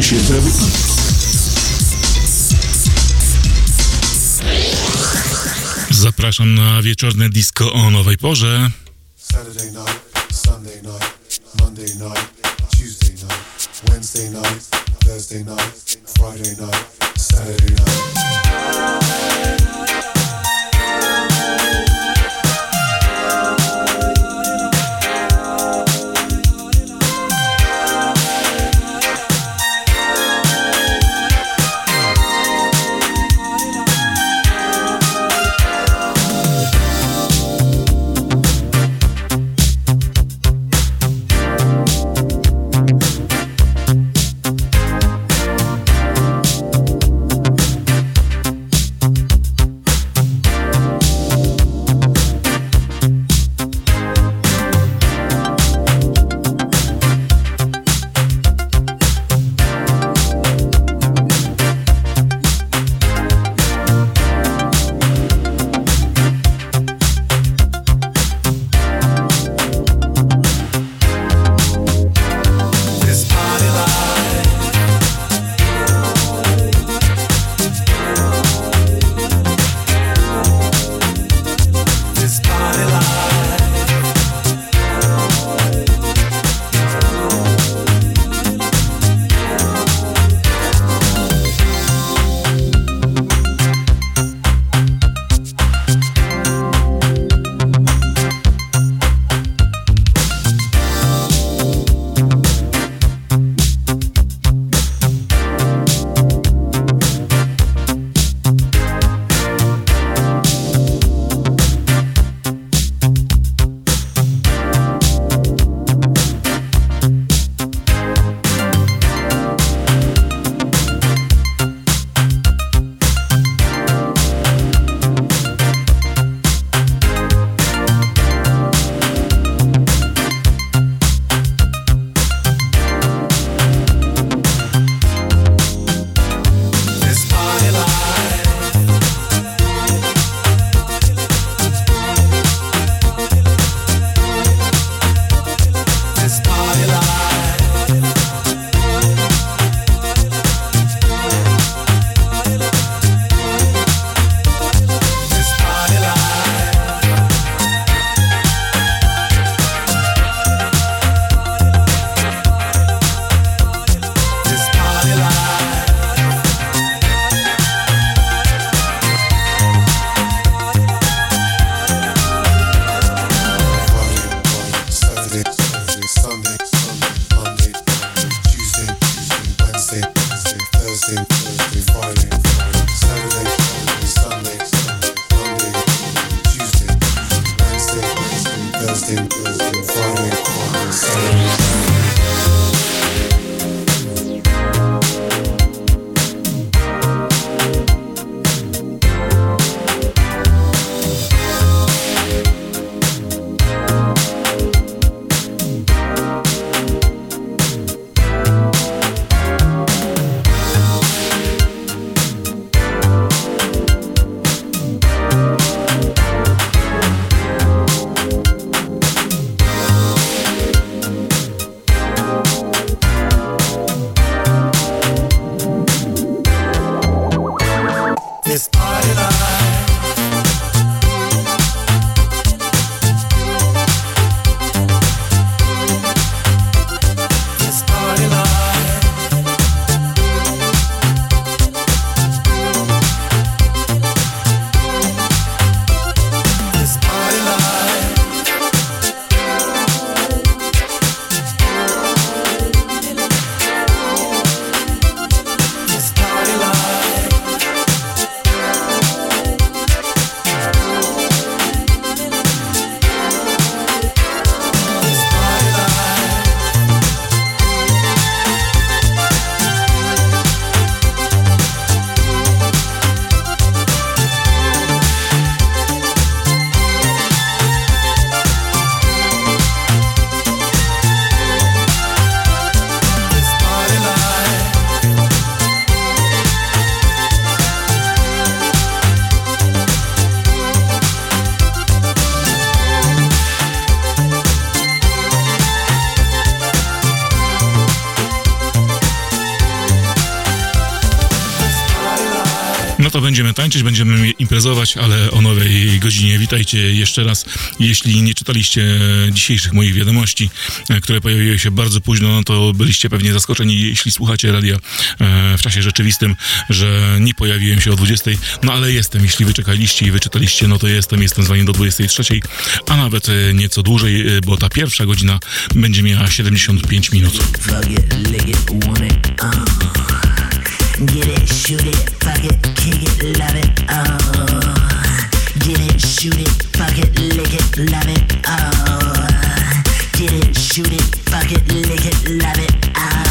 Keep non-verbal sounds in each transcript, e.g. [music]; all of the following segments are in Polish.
Święte Zapraszam na wieczorne disco o nowej porze. Saturday night, Sunday night, Monday night, Tuesday night, Wednesday night, Thursday night, Friday night, Saturday night. To będziemy imprezować, ale o nowej godzinie. Witajcie jeszcze raz. Jeśli nie czytaliście dzisiejszych moich wiadomości, e, które pojawiły się bardzo późno, no to byliście pewnie zaskoczeni, jeśli słuchacie radia e, w czasie rzeczywistym, że nie pojawiłem się o 20, no ale jestem. Jeśli wyczekaliście i wyczytaliście, no to jestem. Jestem z wami do 23, a nawet e, nieco dłużej, bo ta pierwsza godzina będzie miała 75 minut. Get it, shoot it, fuck it, kick it, love it, uh. Get it, shoot it, fuck it, lick it, love it, uh. Get it, shoot it, fuck it, lick it, love it, uh.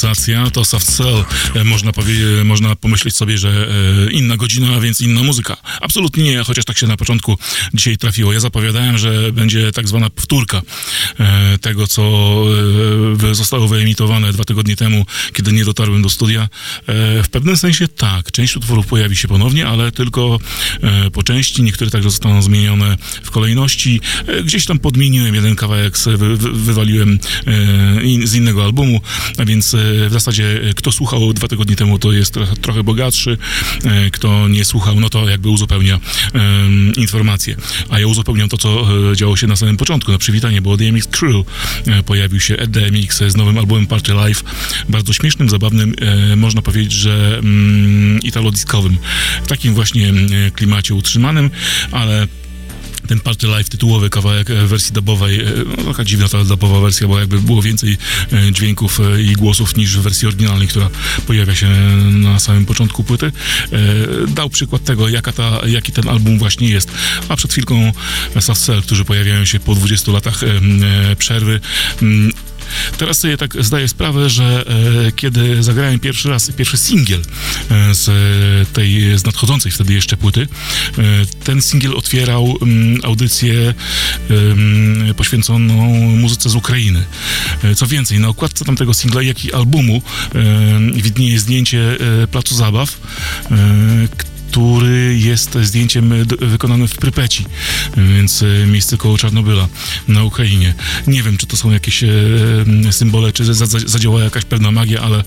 Pulsacja, to Soft Cell. E, Można, powie- można pomyśleć sobie, że e, inna godzina, a więc inna muzyka. Absolutnie nie, chociaż tak się na początku dzisiaj trafiło. Ja zapowiadałem, że będzie tak zwana powtórka e, tego, co e, zostało wyemitowane dwa tygodnie temu, kiedy nie dotarłem do studia. E, w pewnym sensie część utworów pojawi się ponownie, ale tylko e, po części. Niektóre także zostaną zmienione w kolejności. E, gdzieś tam podmieniłem jeden kawałek, wy, wy, wywaliłem e, z innego albumu, a więc w zasadzie kto słuchał dwa tygodnie temu, to jest trochę, bogatszy. Kto nie słuchał, no to jakby uzupełnia informacje. A ja uzupełniam to, co działo się na samym początku, na przywitanie, bo DMX Crew pojawił się Ed DMX z nowym albumem Party Life, bardzo śmiesznym, zabawnym, można powiedzieć, że mm, italo-diskowym, w takim właśnie mm, klimacie utrzymanym, ale ten Party Life, tytułowy kawałek e, wersji dubowej, e, no, taka dziwna ta dubowa wersja, bo jakby było więcej e, dźwięków e, i głosów niż w wersji oryginalnej, która pojawia się na samym początku płyty, e, dał przykład tego, jaka ta, jaki ten album właśnie jest. A przed chwilką Cell, którzy pojawiają się po 20 latach e, e, przerwy, Teraz sobie tak zdaję sprawę, że e, kiedy zagrałem pierwszy raz, pierwszy singiel e, z tej, z nadchodzącej wtedy jeszcze płyty, e, ten singiel otwierał mm, audycję em, poświęconą muzyce z Ukrainy. E, co więcej, na okładce tamtego singla, jak i albumu e, widnieje zdjęcie e, Placu Zabaw, który jest zdjęciem e, wykonanym w Prypeci, więc e, miejsce koło Czarnobyla na Ukrainie. Nie wiem, czy to są jakieś e, symbole, czy za- za- zadziałała jakaś pewna magia, ale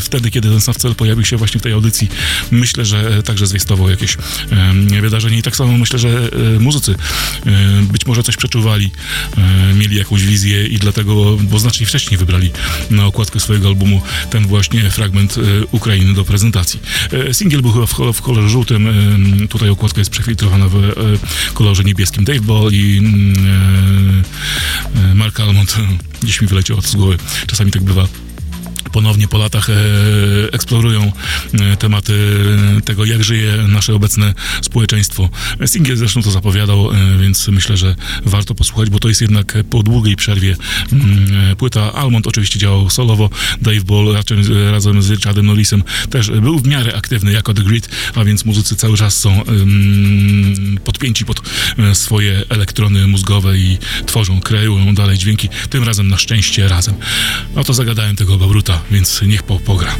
wtedy, kiedy ten Snawcel pojawił się właśnie w tej audycji, myślę, że także zwiastował jakieś wydarzenie i tak samo myślę, że muzycy być może coś przeczuwali, mieli jakąś wizję i dlatego, bo znacznie wcześniej wybrali na okładkę swojego albumu ten właśnie fragment Ukrainy do prezentacji. Singiel był w, w kolorze żółtym, tutaj okładka jest przefiltrowana w e, kolorze niebieskim. Dave Ball i mm, e, e, Mark Almond, [laughs] gdzieś mi wyleciało to z głowy, czasami tak bywa ponownie po latach e, eksplorują e, tematy tego, jak żyje nasze obecne społeczeństwo. Singiel zresztą to zapowiadał, e, więc myślę, że warto posłuchać, bo to jest jednak po długiej przerwie mm, e, płyta. Almond oczywiście działał solowo, Dave Ball razem z Richardem Norrisem też był w miarę aktywny jako The Grid, a więc muzycy cały czas są ym, podpięci pod e, swoje elektrony mózgowe i tworzą, kreują dalej dźwięki, tym razem na szczęście razem. No to zagadałem tego Babruta, więc niech po, pogra.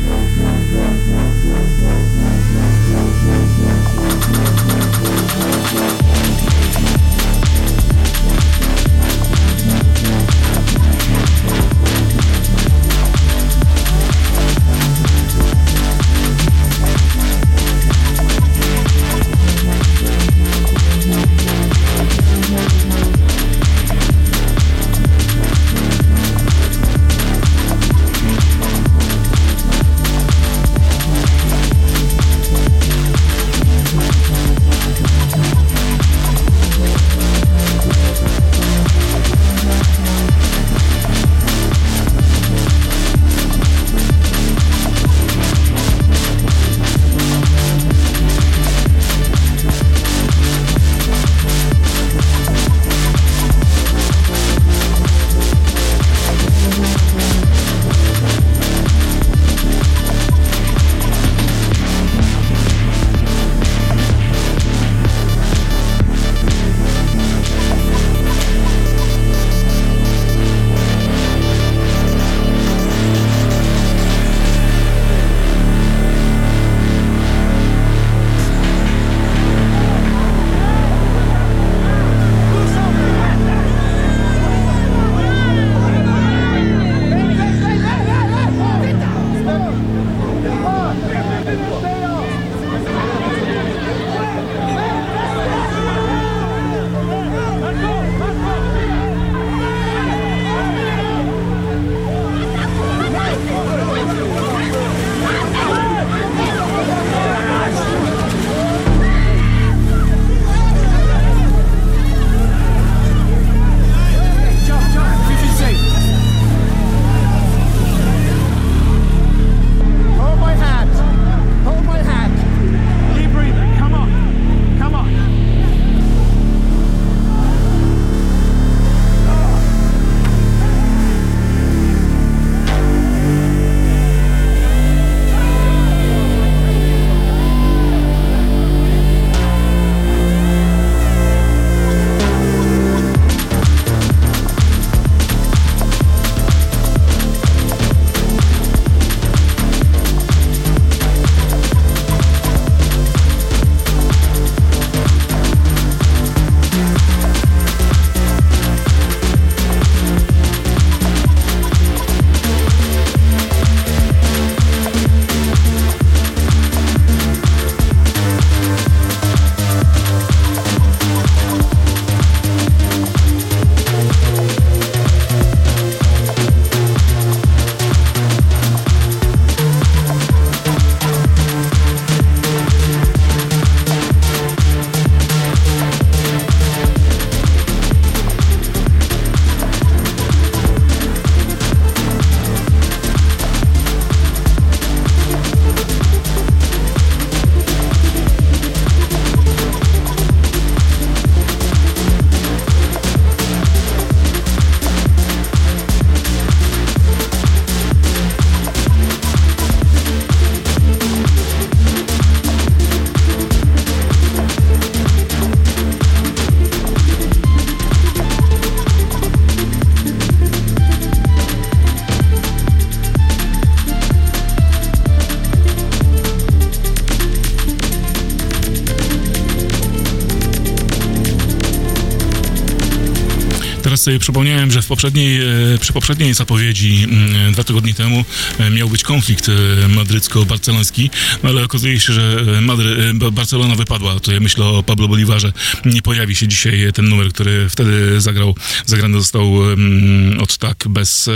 Sobie przypomniałem, że w poprzedniej, e, przy poprzedniej zapowiedzi mm, dwa tygodnie temu e, miał być konflikt e, madrycko-barceloński, no ale okazuje się, że Madry, Ba- Barcelona wypadła. Ja myślę o Pablo Bolivarze. Nie pojawi się dzisiaj ten numer, który wtedy zagrał. Zagrany został mm, od tak bez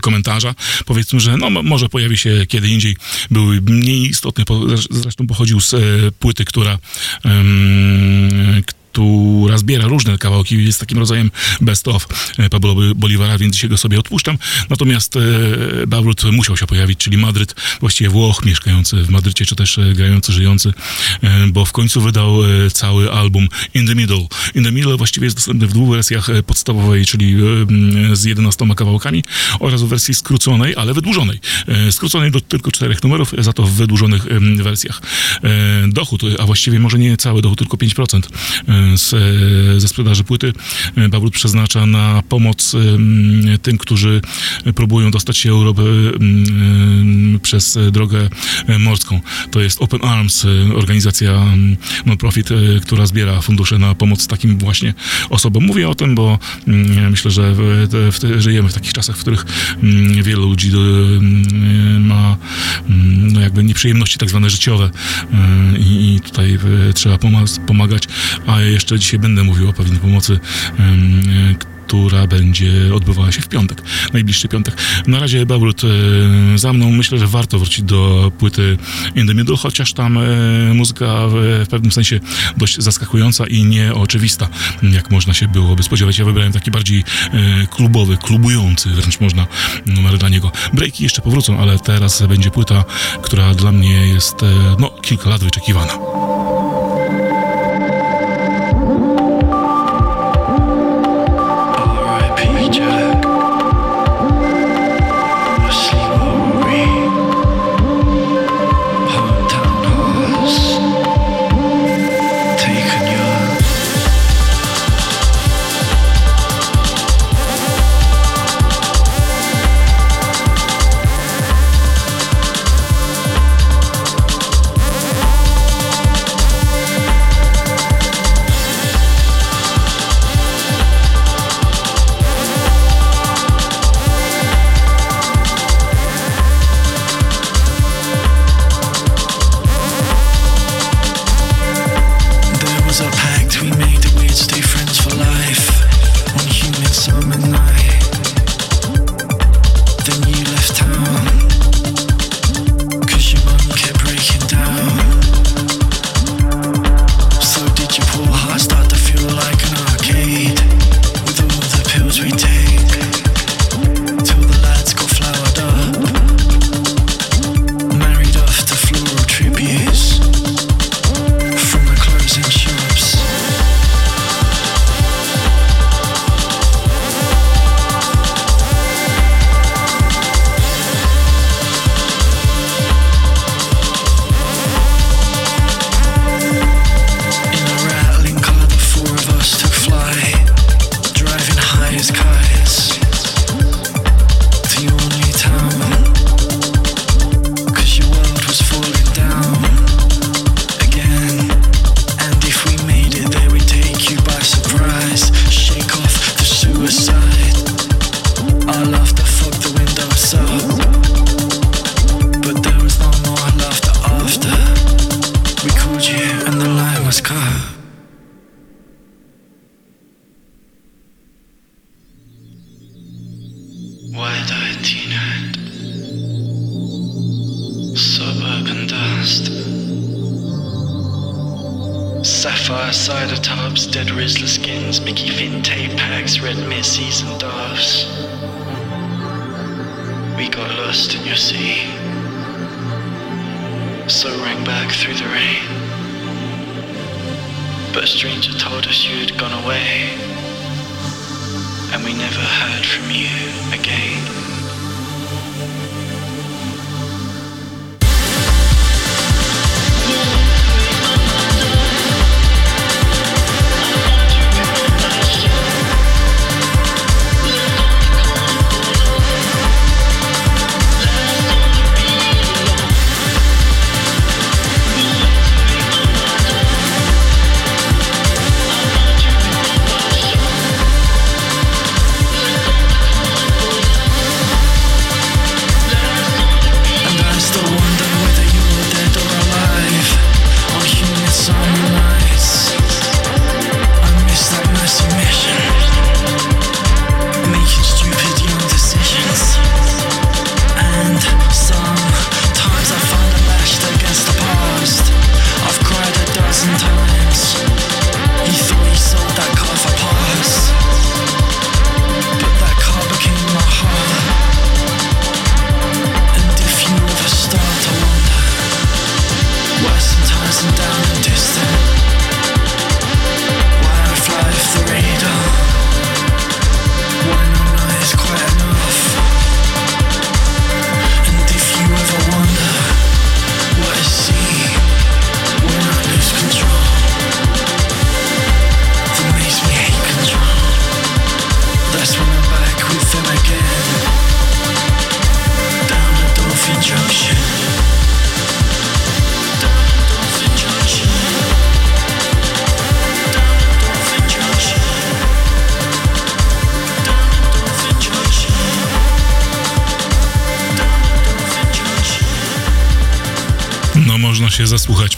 komentarza. Powiedzmy, że no, mo- może pojawi się kiedy indziej. Był mniej istotny, zresztą pochodził z płyty, która która zbiera różne kawałki, jest takim rodzajem best of e, Pablo Bolivara, więc dzisiaj go sobie odpuszczam. Natomiast e, Bawrut musiał się pojawić, czyli Madryt, właściwie Włoch mieszkający w Madrycie, czy też e, grający, żyjący, bo w końcu wydał cały album In the Middle. In the Middle właściwie jest dostępny w dwóch wersjach podstawowej, czyli z 11 kawałkami oraz w wersji skróconej, ale wydłużonej. Skróconej do tylko czterech numerów, za to w wydłużonych wersjach. Dochód, a właściwie może nie cały dochód, tylko 5% e, z, e, ze sprzedaży płyty e, Bawrut przeznacza na pomoc em, tym, którzy próbują dostać się Europę em, przez e, drogę e, morską. To jest Open Arms, e, organizacja non-profit, e, która zbiera fundusze na pomoc takim właśnie osobom. Mówię o tym, bo myślę, że w, w, żyjemy w takich czasach, w których wielu ludzi do, ma no jakby nieprzyjemności tak zwane życiowe e, i, tutaj e, trzeba pomag- pomagać, a jeszcze dzisiaj będę mówił o pewnej pomocy e, która będzie odbywała się w piątek, najbliższy piątek. Na razie Bawrut e, za mną. Myślę, że warto wrócić do płyty In the Middle, chociaż tam e, muzyka w, pewnym sensie dość zaskakująca i nieoczywista, jak można się byłoby spodziewać. Ja wybrałem taki bardziej klubowy, klubujący wręcz można numer dla niego. Breaki jeszcze powrócą, ale teraz będzie płyta, która dla mnie jest no, kilka lat wyczekiwana. Sapphire cider tubs, dead Rizzler skins, Mickey Finn tape packs, red missies and doves. We got lost in your sea, so rang back through the rain. But a stranger told us you'd gone away, and we never heard from you again.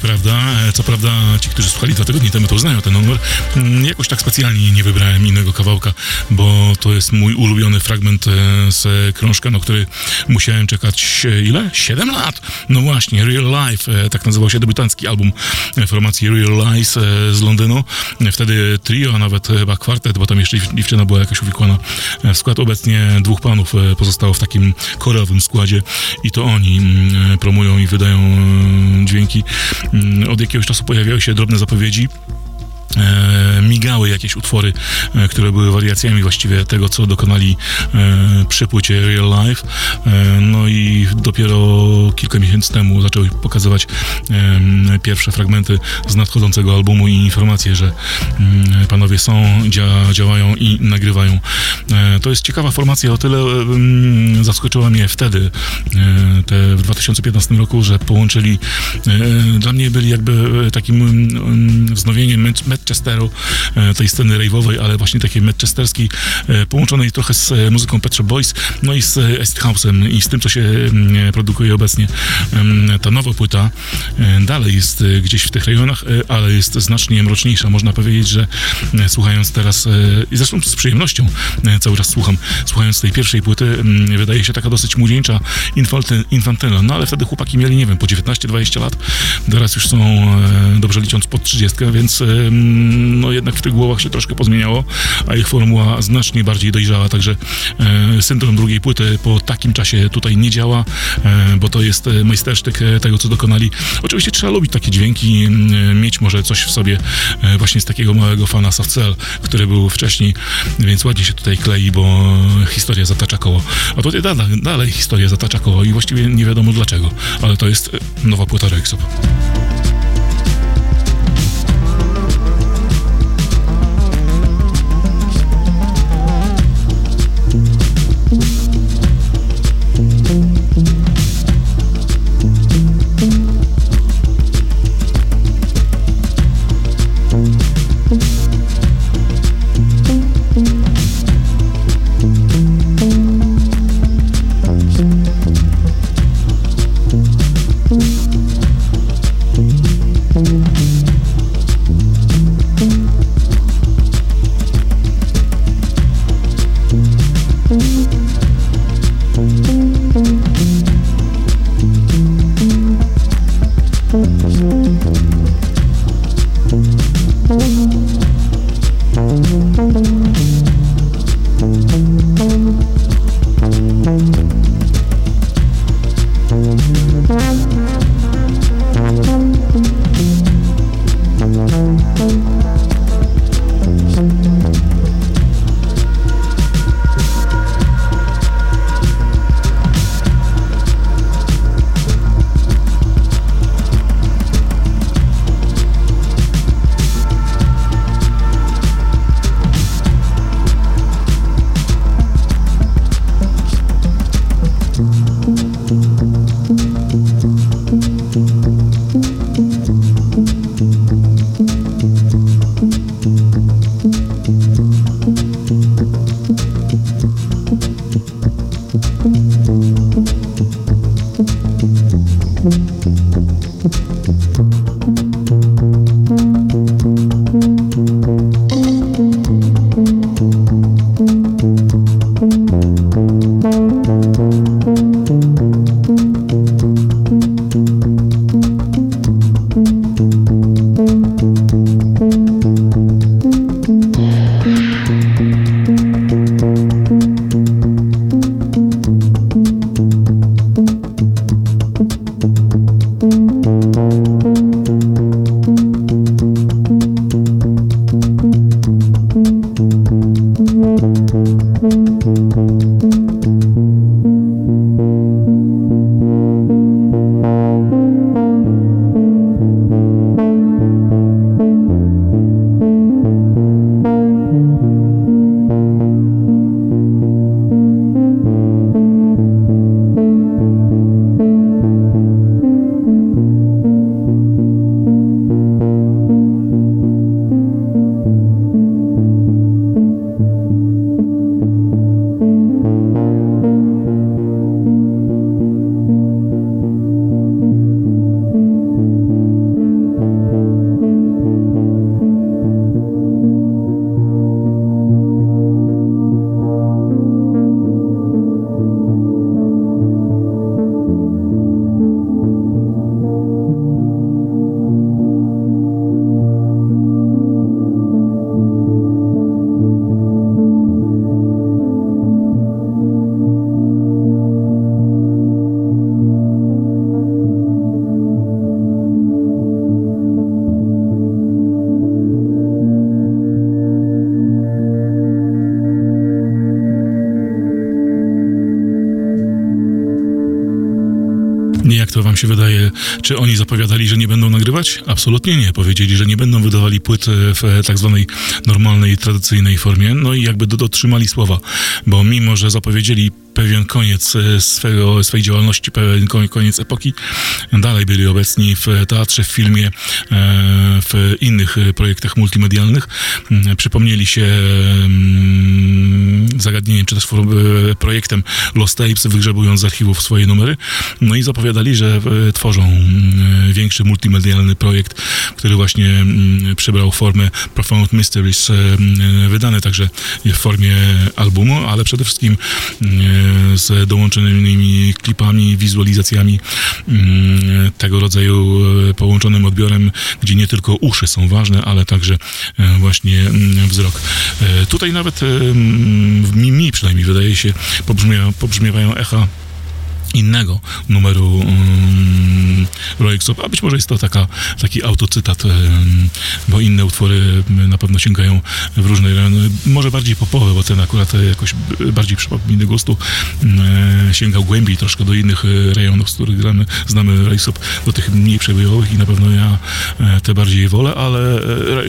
Prawda? E, Co prawda ci, którzy słuchali dwa tygodnie temu, to znają ten numer. Mm, Jakoś tak specjalnie nie wybrałem kawałka, bo to jest mój ulubiony fragment e, z krążka, na który musiałem czekać e, ile? 7 lat! No właśnie, Real Life, e, tak nazywał się debiutancki album formacji Real Lies z Londynu. Wtedy trio, a nawet chyba kwartet, bo tam jeszcze dziew- dziewczyna była jakaś uwikłana w skład. Obecnie dwóch panów pozostało w takim korowym składzie i to oni mm, promują i wydają dźwięki. Mm, Od jakiegoś czasu pojawiały się drobne zapowiedzi. Migały jakieś utwory, e, które były wariacjami właściwie tego, co dokonali e, przy płycie Real Life. E, no i dopiero kilka miesięcy temu zaczęły pokazywać pierwsze fragmenty z nadchodzącego albumu i informacje, że mm, panowie są, dzia, działają i nagrywają. To jest ciekawa formacja, o tyle zaskoczyła mnie wtedy, te w 2015 roku, że połączyli, dla mnie byli jakby takim wznowieniem Manch- Manchesteru, tej sceny rave'owej, ale właśnie takiej manchesterskiej, e, połączonej trochę z e, muzyką Pet Shop Boys, no i z e, Acid House'em i z tym, co się produkuje obecnie. Ta nowa płyta e, dalej jest e, gdzieś w tych rejonach, e, ale jest znacznie mroczniejsza. Można powiedzieć, że e, słuchając teraz, e, i zresztą z przyjemnością e, cały czas słucham, słuchając tej pierwszej płyty, wydaje się taka dosyć młodzieńcza, infanty- infantylna, no ale wtedy chłopaki mieli, nie wiem, po 19-20 lat, teraz już są, e, dobrze licząc, pod 30, więc e, no jednak w tych głowach się troszkę pozmieniało, a ich formuła znacznie bardziej dojrzała, także e, syndrom drugiej płyty po takim czasie tutaj nie działa, e, bo to jest e, majstersztyk tego, co dokonali. Oczywiście trzeba lubić takie dźwięki, m, mieć może coś w sobie właśnie z takiego małego fana Soft Cell, który był wcześniej, więc ładnie się tutaj klei, bo historia zatacza koło. A tutaj dalej, dalej historia zatacza koło i właściwie nie wiadomo dlaczego, ale to jest nowa płyta Rexop. Czy oni zapowiadali, że nie będą nagrywać? Absolutnie nie. Powiedzieli, że nie będą wydawali płyt e, w tak zwanej normalnej, tradycyjnej formie. No i jakby do- dotrzymali słowa, bo mimo, że zapowiedzieli pewien koniec e, swego, swojej działalności, pewien ko- koniec epoki, dalej byli obecni w teatrze, w filmie, e, w innych e, projektach multimedialnych. Mm, Przypomnieli się zagadnieniem, czy też e, projektem Lost Tapes, wygrzebując z archiwów swoje numery. No i zapowiadali, że e, tworzą mm, większy multimedialny projekt, który właśnie mm, przybrał formę Profound Mysteries, e, wydany także w formie albumu, ale przede wszystkim mm, z dołączonymi klipami, wizualizacjami tego rodzaju e, połączonym odbiorem, gdzie nie tylko uszy są ważne, ale także e, właśnie wzrok. E, Tutaj nawet e, mi, mi przynajmniej wydaje się pobrzmiewa, pobrzmiewają echa innego numeru um, a być może jest to taka, taki autocytat, em, bo inne utwory na pewno sięgają w różne rejony, może bardziej popowe, bo ten akurat e, jakoś b- bardziej przypadł mi do gustu, m, e, sięgał głębiej troszkę do innych e, rejonów, z których gramy, znamy Royksop, do tych mniej przebijowych i na pewno ja e, te bardziej wolę, ale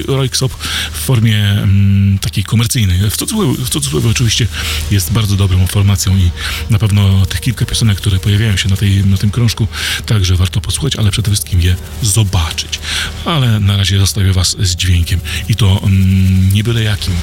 Royksop w formie mm, takiej komercyjnej, w cudzysłowie, w cudzysłowie oczywiście jest bardzo dobrą formacją i na pewno tych kilka piosenek, które pojawiają się na, tej, na tym krążku, także warto posłuchać, ale przede wszystkim je zobaczyć. Ale na razie zostawię Was z dźwiękiem i to mm, nie byle jakim.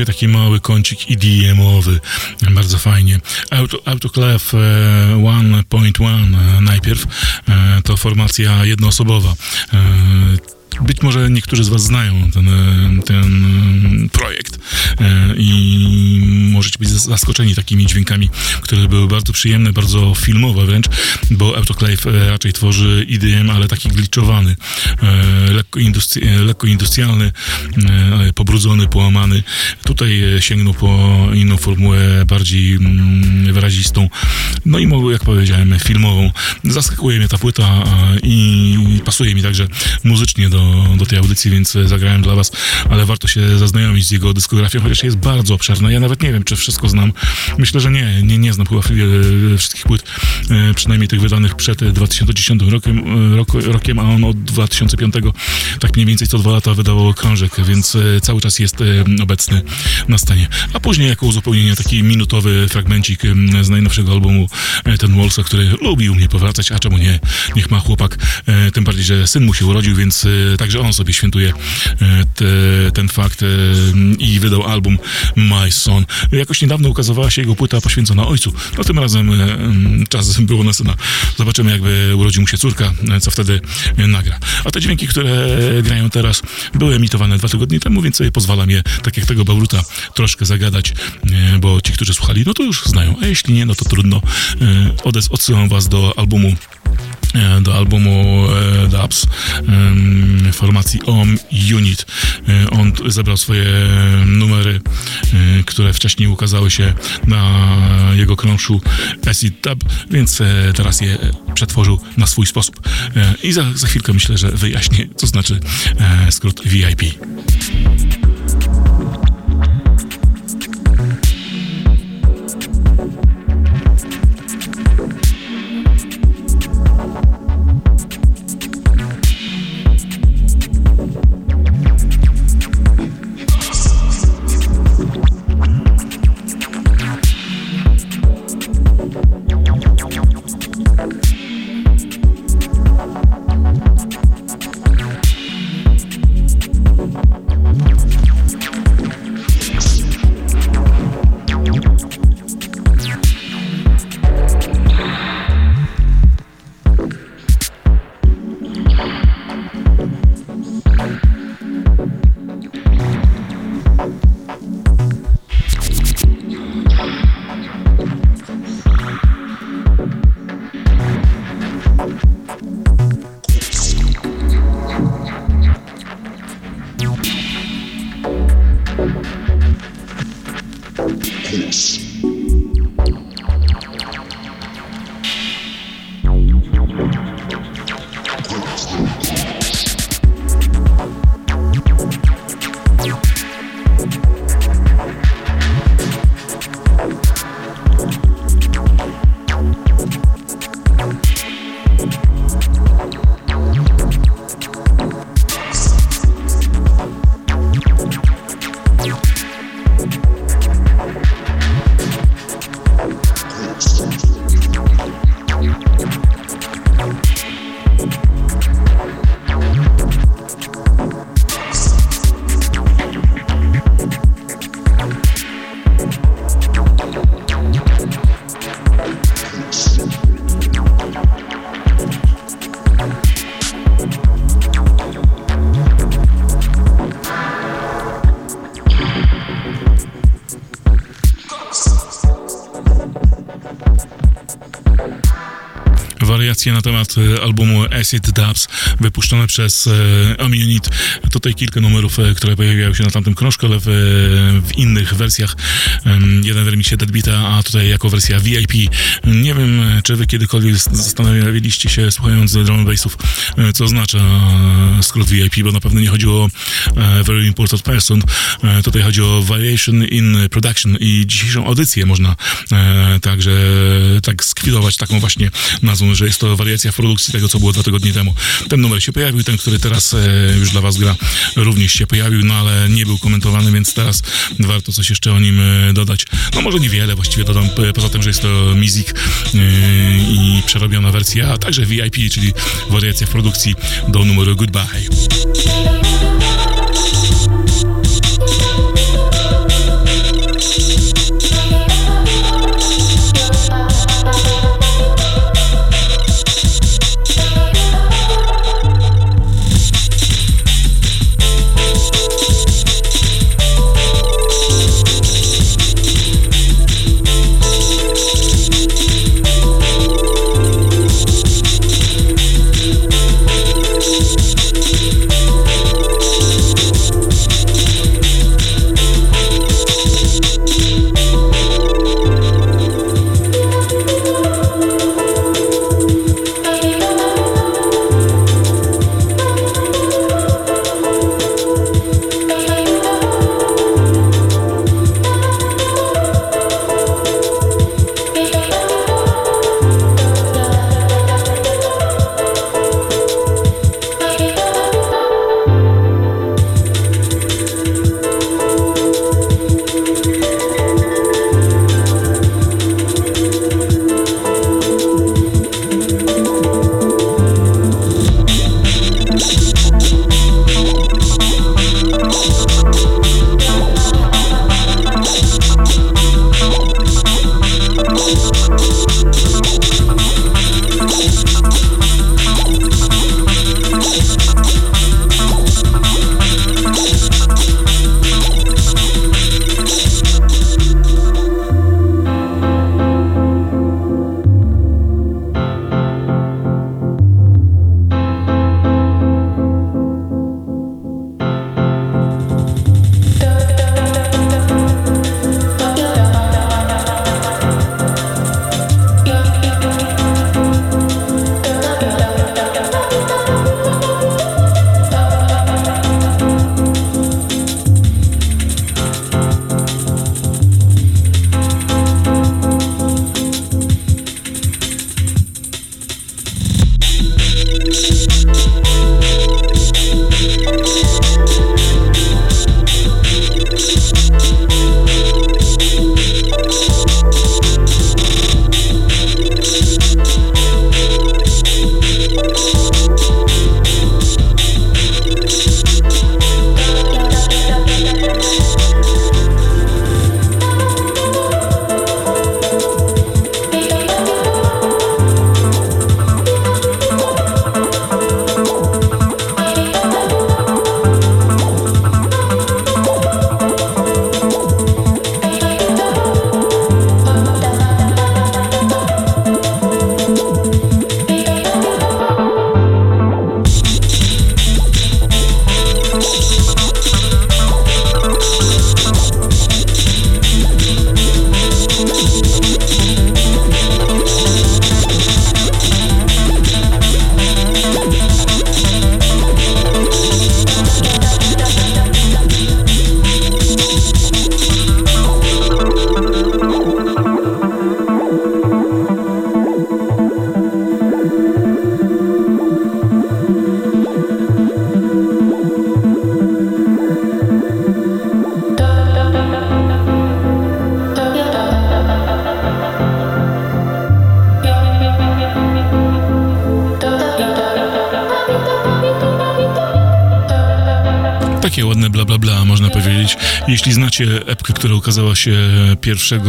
Się taki mały kącik EDM-owy. Bardzo fajnie. Auto, Autoclave e, 1.1 e, najpierw. E, to formacja jednoosobowa. E, być może niektórzy z Was znają ten, ten projekt i możecie być zaskoczeni takimi dźwiękami, które były bardzo przyjemne, bardzo filmowe wręcz, bo Autoclave e, raczej tworzy EDM, ale taki glitchowany, e, lekko, industry, e, lekko industrialny, e, pobrudzony, połamany. Tutaj e, sięgnął po inną formułę, bardziej mm, wyrazistą, no i jak powiedziałem, filmową. Zaskakuje mnie ta płyta i pasuje mi także muzycznie do, do tej audycji, więc zagrałem dla Was, ale warto się zaznajomić z jego dyskografią, chociaż jest bardzo obszerna. Ja nawet nie wiem, czy wszystko znam. Myślę, że nie, nie, nie znam chyba e, wszystkich płyt, e, przynajmniej tych wydanych przed 2010 rokiem, e, roku, rokiem, a on od 2005 tak mniej więcej co dwa lata wydawał krążek, więc cały czas jest obecny na scenie. A później jako uzupełnienie taki minutowy fragmencik z najnowszego albumu ten Wolsa, który lubił mnie powracać, a czemu nie? Niech ma chłopak, e, tym bardziej, że syn mu się urodził, więc e, także on sobie świętuje e, te, ten fakt e, i wydał album My Son. Jakoś niedawno ukazywała się jego płyta poświęcona ojcu, no tym razem e, em, czas było na syna. Zobaczymy, jakby urodził mu się córka, e, co wtedy e, nagra. A te dźwięki, które grają teraz, były emitowane dwa tygodnie temu, więc sobie pozwalam je, tak jak tego Bauruta, troszkę zagadać, e, bo ci, którzy słuchali, no to już znają, a jeśli nie, no to trudno. E, odsyłam was do albumu e, do albumu e, Dubs formacji OM Unit. On zebrał swoje numery, które wcześniej ukazały się na jego krążu Acid Dub, więc teraz je przetworzył na swój sposób. I za, za chwilkę myślę, że wyjaśnię, co znaczy skrót VIP. Albumu Acid Dubs wypuszczone przez e, Amunit. Tutaj kilka numerów, e, które pojawiają się na tamtym krążku, ale w, w innych wersjach. Jeden w remixie Deadbeata, a tutaj jako wersja VIP. Nie wiem, e, czy wy kiedykolwiek zastanawialiście się, słuchając drum bassów, e, co oznacza e, skrót VIP, bo na pewno nie chodziło o e, Very Important Person. E, Tutaj chodzi o Variation in Production i dzisiejszą audycję można e, także tak skwidować taką właśnie nazwą, że jest to wariacja w produkcji tego, co było dwa tygodnie temu. Ten numer się pojawił, ten, który teraz e, już dla was gra, również się pojawił, no ale nie był komentowany, więc teraz warto coś jeszcze o nim e, dodać. No może niewiele właściwie dodam, poza tym, że jest to music e, i przerobiona wersja, a także VIP, czyli wariacja w produkcji do numeru Goodbye. Znacie epkę, która ukazała się 1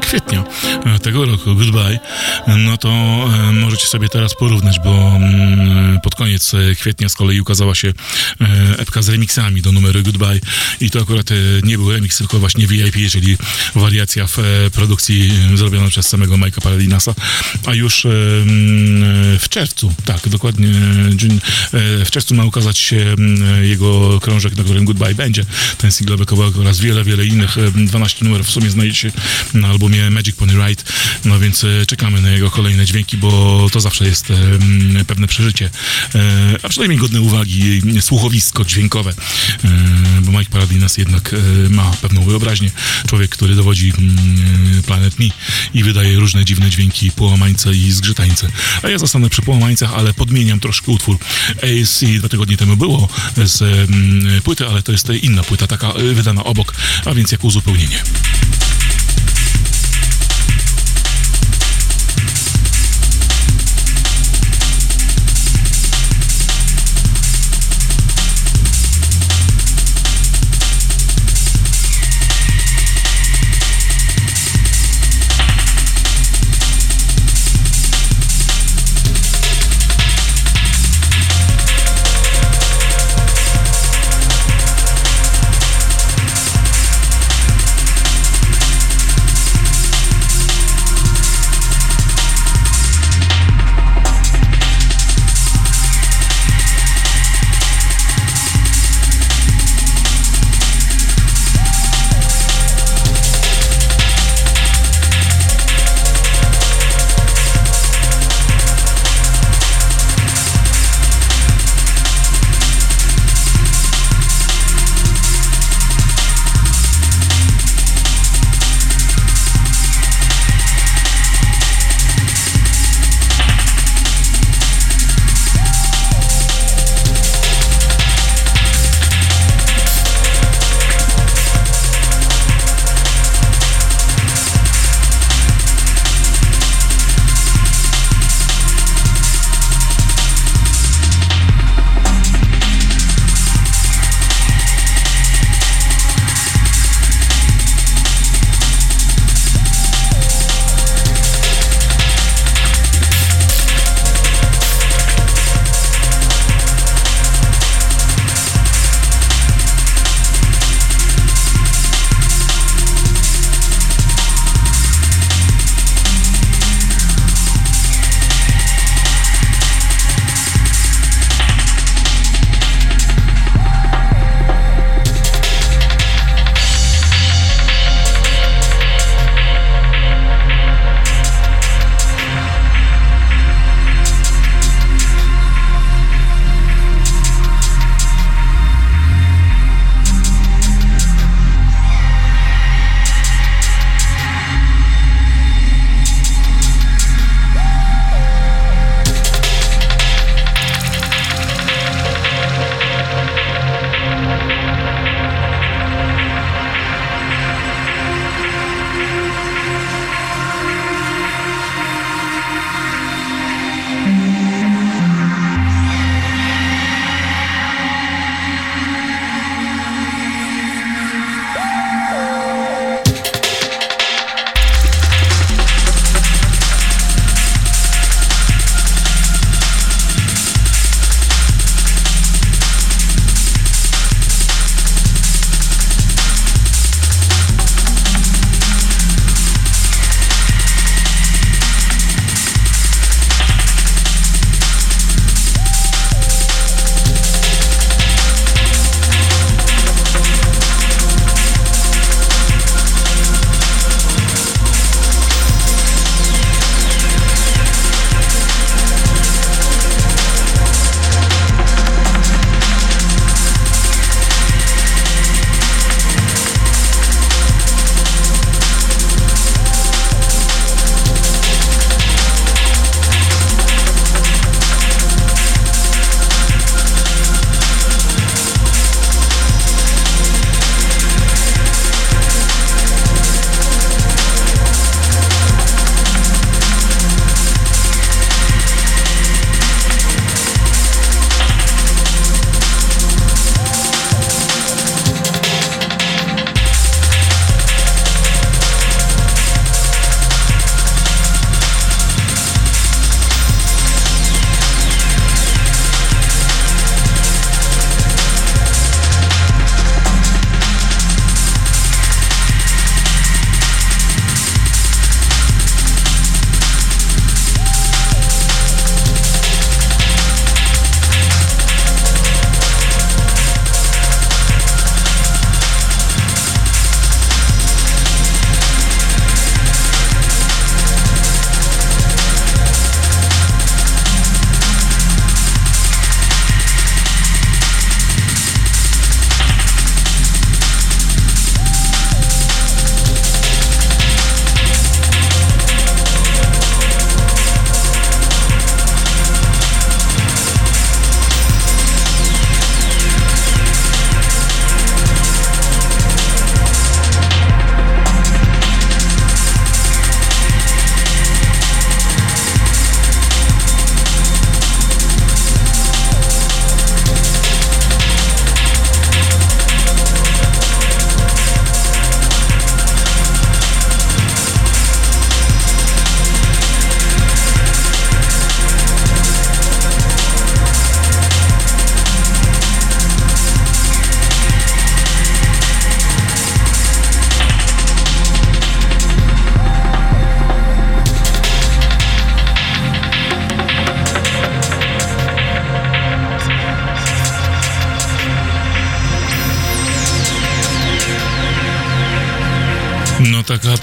kwietnia e, tego roku, Goodbye, no to e, możecie sobie teraz porównać, bo mm, pod koniec e, kwietnia z kolei ukazała się epka z remixami do numeru Goodbye. I to akurat e, nie był remix, tylko właśnie VIP, czyli wariacja w e, produkcji e, zrobiona przez samego Mike'a Paradinasa, a już w czerwcu, tak, dokładnie w czerwcu ma ukazać się jego krążek, na którym Goodbye będzie, ten singlowy kawałek oraz wiele, wiele innych, e, 12 numerów. W sumie znajdzie się na albumie Magic Pony Ride, no więc czekamy na jego kolejne dźwięki, bo to zawsze jest pewne przeżycie, a przynajmniej godne uwagi, słuchowisko dźwiękowe, e, bo Mike Paradinas jednak e, ma pewną wyobraźnię, człowiek, który dowodzi mm, Planet Me i wydaje różne dziwne dźwięki, połamańce i zgrzytańce. A ja zostanę przy połamańcach, ale podmieniam troszkę utwór. ASC dwa tygodnie temu było z mm, płyty, ale to jest inna płyta, taka e, wydana obok, a więc jak uzupełnienie.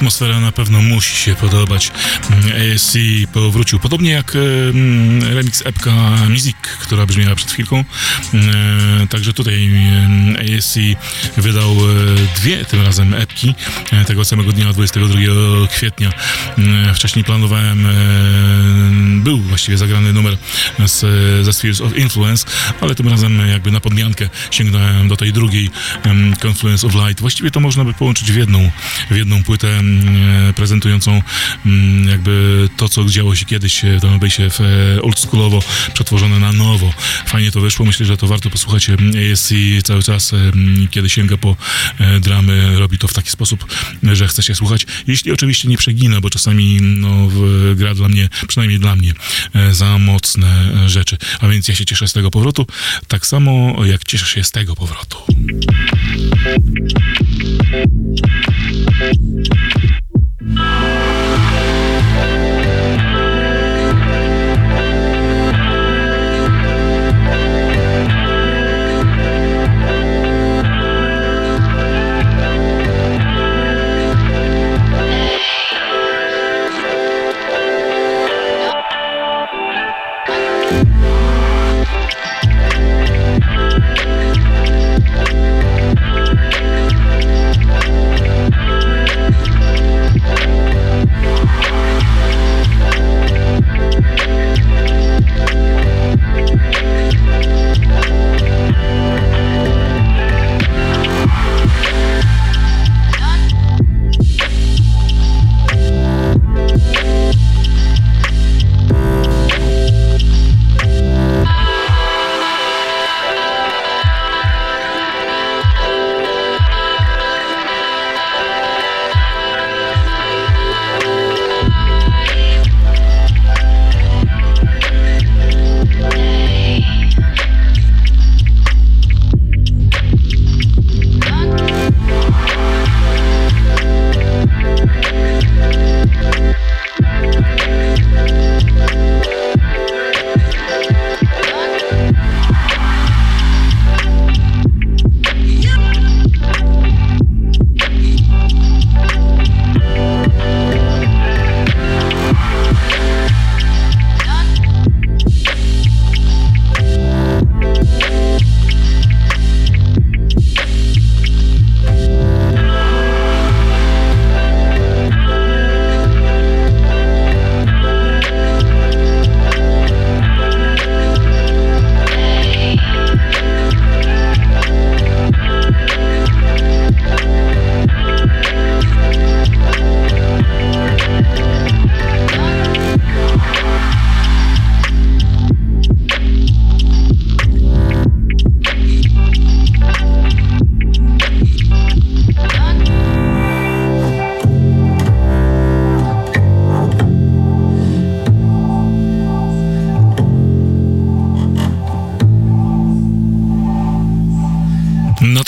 Atmosfera na pewno musi się podobać. Mm, ASC powrócił, podobnie jak e, mm, remix epka Music, która brzmiała przed chwilką. E, Także tutaj mm, ASC wydał e, dwie tym razem epki tego samego dnia, 22 kwietnia. Wcześniej planowałem, był właściwie zagrany numer z, ze Spheres of Influence, ale tym razem jakby na podmiankę sięgnąłem do tej drugiej em, Confluence of Light. Właściwie to można by połączyć w jedną, w jedną płytę em, prezentującą em, jakby to, co działo się kiedyś w tym bassie w e, oldschoolowo, przetworzone na nowo. Fajnie to wyszło, myślę, że to warto posłuchać. ASC cały czas, kiedy sięga po e, dramy, robi to w taki sposób, że chce się słuchać. Jeśli oczywiście nie przegina, bo czasami no, gra dla mnie, przynajmniej dla mnie, za mocne e, rzeczy. A więc ja się cieszę z tego powrotu, tak samo jak cieszę się z tego powrotu.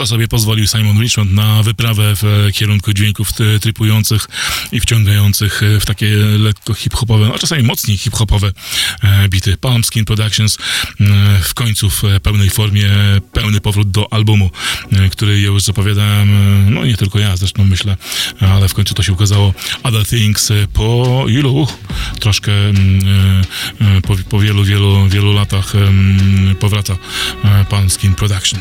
Sobie pozwolił Simon Richmond na wyprawę w e, kierunku dźwięków trypujących i wciągających e, w takie lekko hip-hopowe, a czasami mocniej hip-hopowe e, bity. Palm Skin Productions w końcu w pełnej formie, pełny powrót do albumu, który już zapowiadałem, no nie tylko ja zresztą myślę, ale w końcu to się ukazało. Other Things po ilu? Troszkę mm, po, po wielu, wielu, wielu latach powraca Palm Skin Production.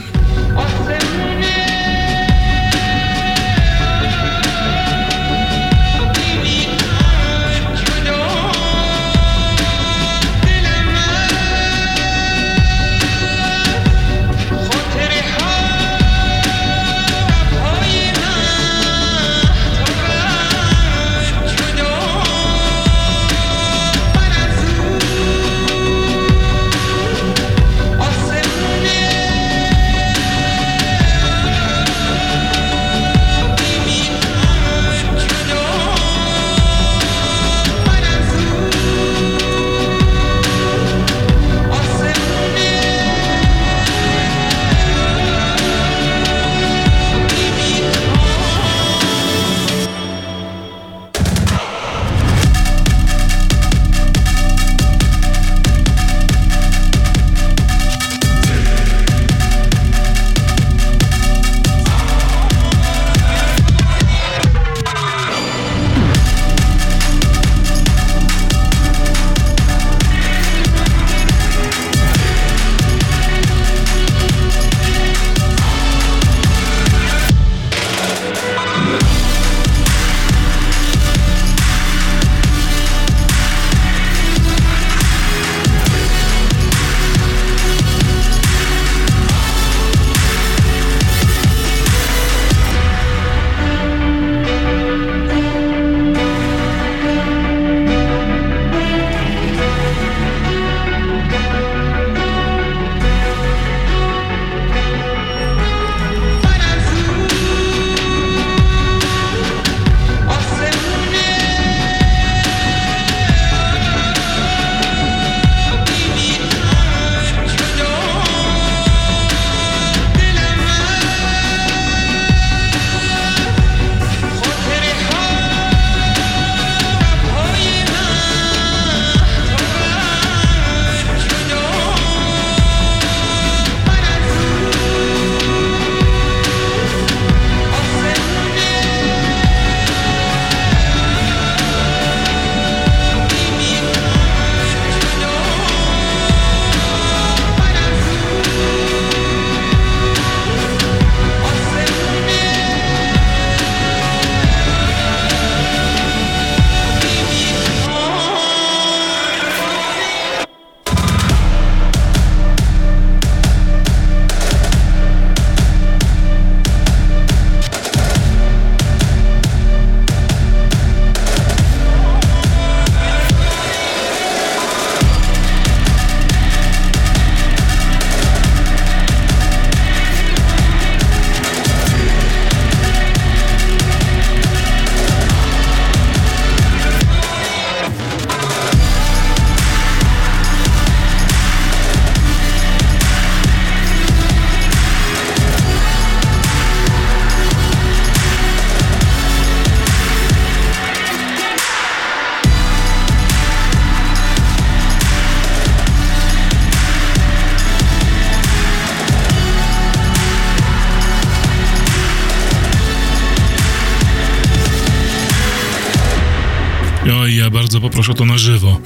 O to na żywo.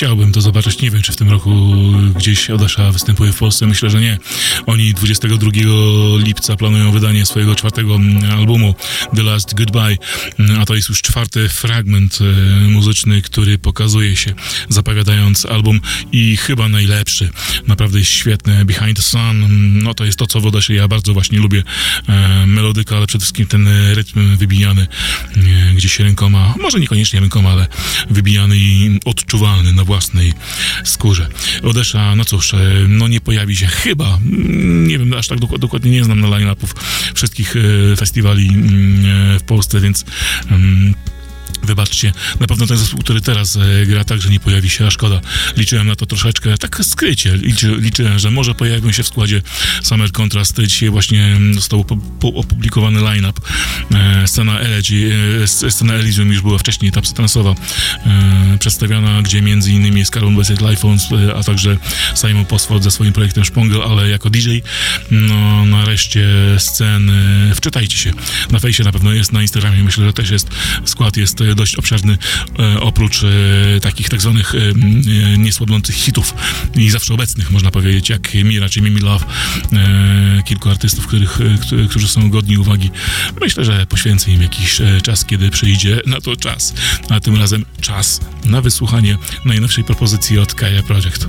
Chciałbym to zobaczyć. Nie wiem, czy w tym roku gdzieś Odesza występuje w Polsce. Myślę, że nie. Oni 22 lipca planują wydanie swojego czwartego mm, albumu The Last Goodbye, Mm, a to jest już czwarty fragment e, muzyczny, który pokazuje się, zapowiadając album i chyba najlepszy. Naprawdę świetny. Behind the Sun, mm, no to jest to, co w Odesie ja bardzo właśnie lubię. E, melodyka, ale przede wszystkim ten rytm wybijany e, gdzieś rękoma, może niekoniecznie rękoma, ale wybijany i odczuwalny na własnej skórze. Odesza, no cóż, e, no nie pojawi się chyba, mm, nie wiem, aż tak dok- dokładnie nie znam na line-upów wszystkich e, festiwali mm, e, w Polsce, więc mm, Wybaczcie, na pewno ten zespół, który teraz e, gra, także nie pojawi się, a szkoda. Liczyłem na to troszeczkę, tak skrycie. Liczy, liczyłem, że może pojawią się w składzie Summer Contrast. Dzisiaj właśnie mm, został opublikowany line-up. E, scena Elegy, e, sc- scena Elysium już była wcześniej, ta psytransowa, e, przedstawiona, gdzie między innymi jest Carbon Basic Lifephones, e, a także Simon Posford ze swoim projektem Szpongel, ale jako DJ. No, nareszcie sceny. Wczytajcie się. Na fejsie na pewno jest, na Instagramie myślę, że też jest. Skład jest dość obszerny, e, oprócz e, takich tak zwanych e, niesłabnących hitów i zawsze obecnych, można powiedzieć, jak Mira czy Mimi Love, kilku artystów, których, którzy, są godni uwagi. Myślę, że poświęcę im jakiś czas, kiedy przyjdzie na to czas, a tym razem czas na wysłuchanie najnowszej propozycji od Kaja Project.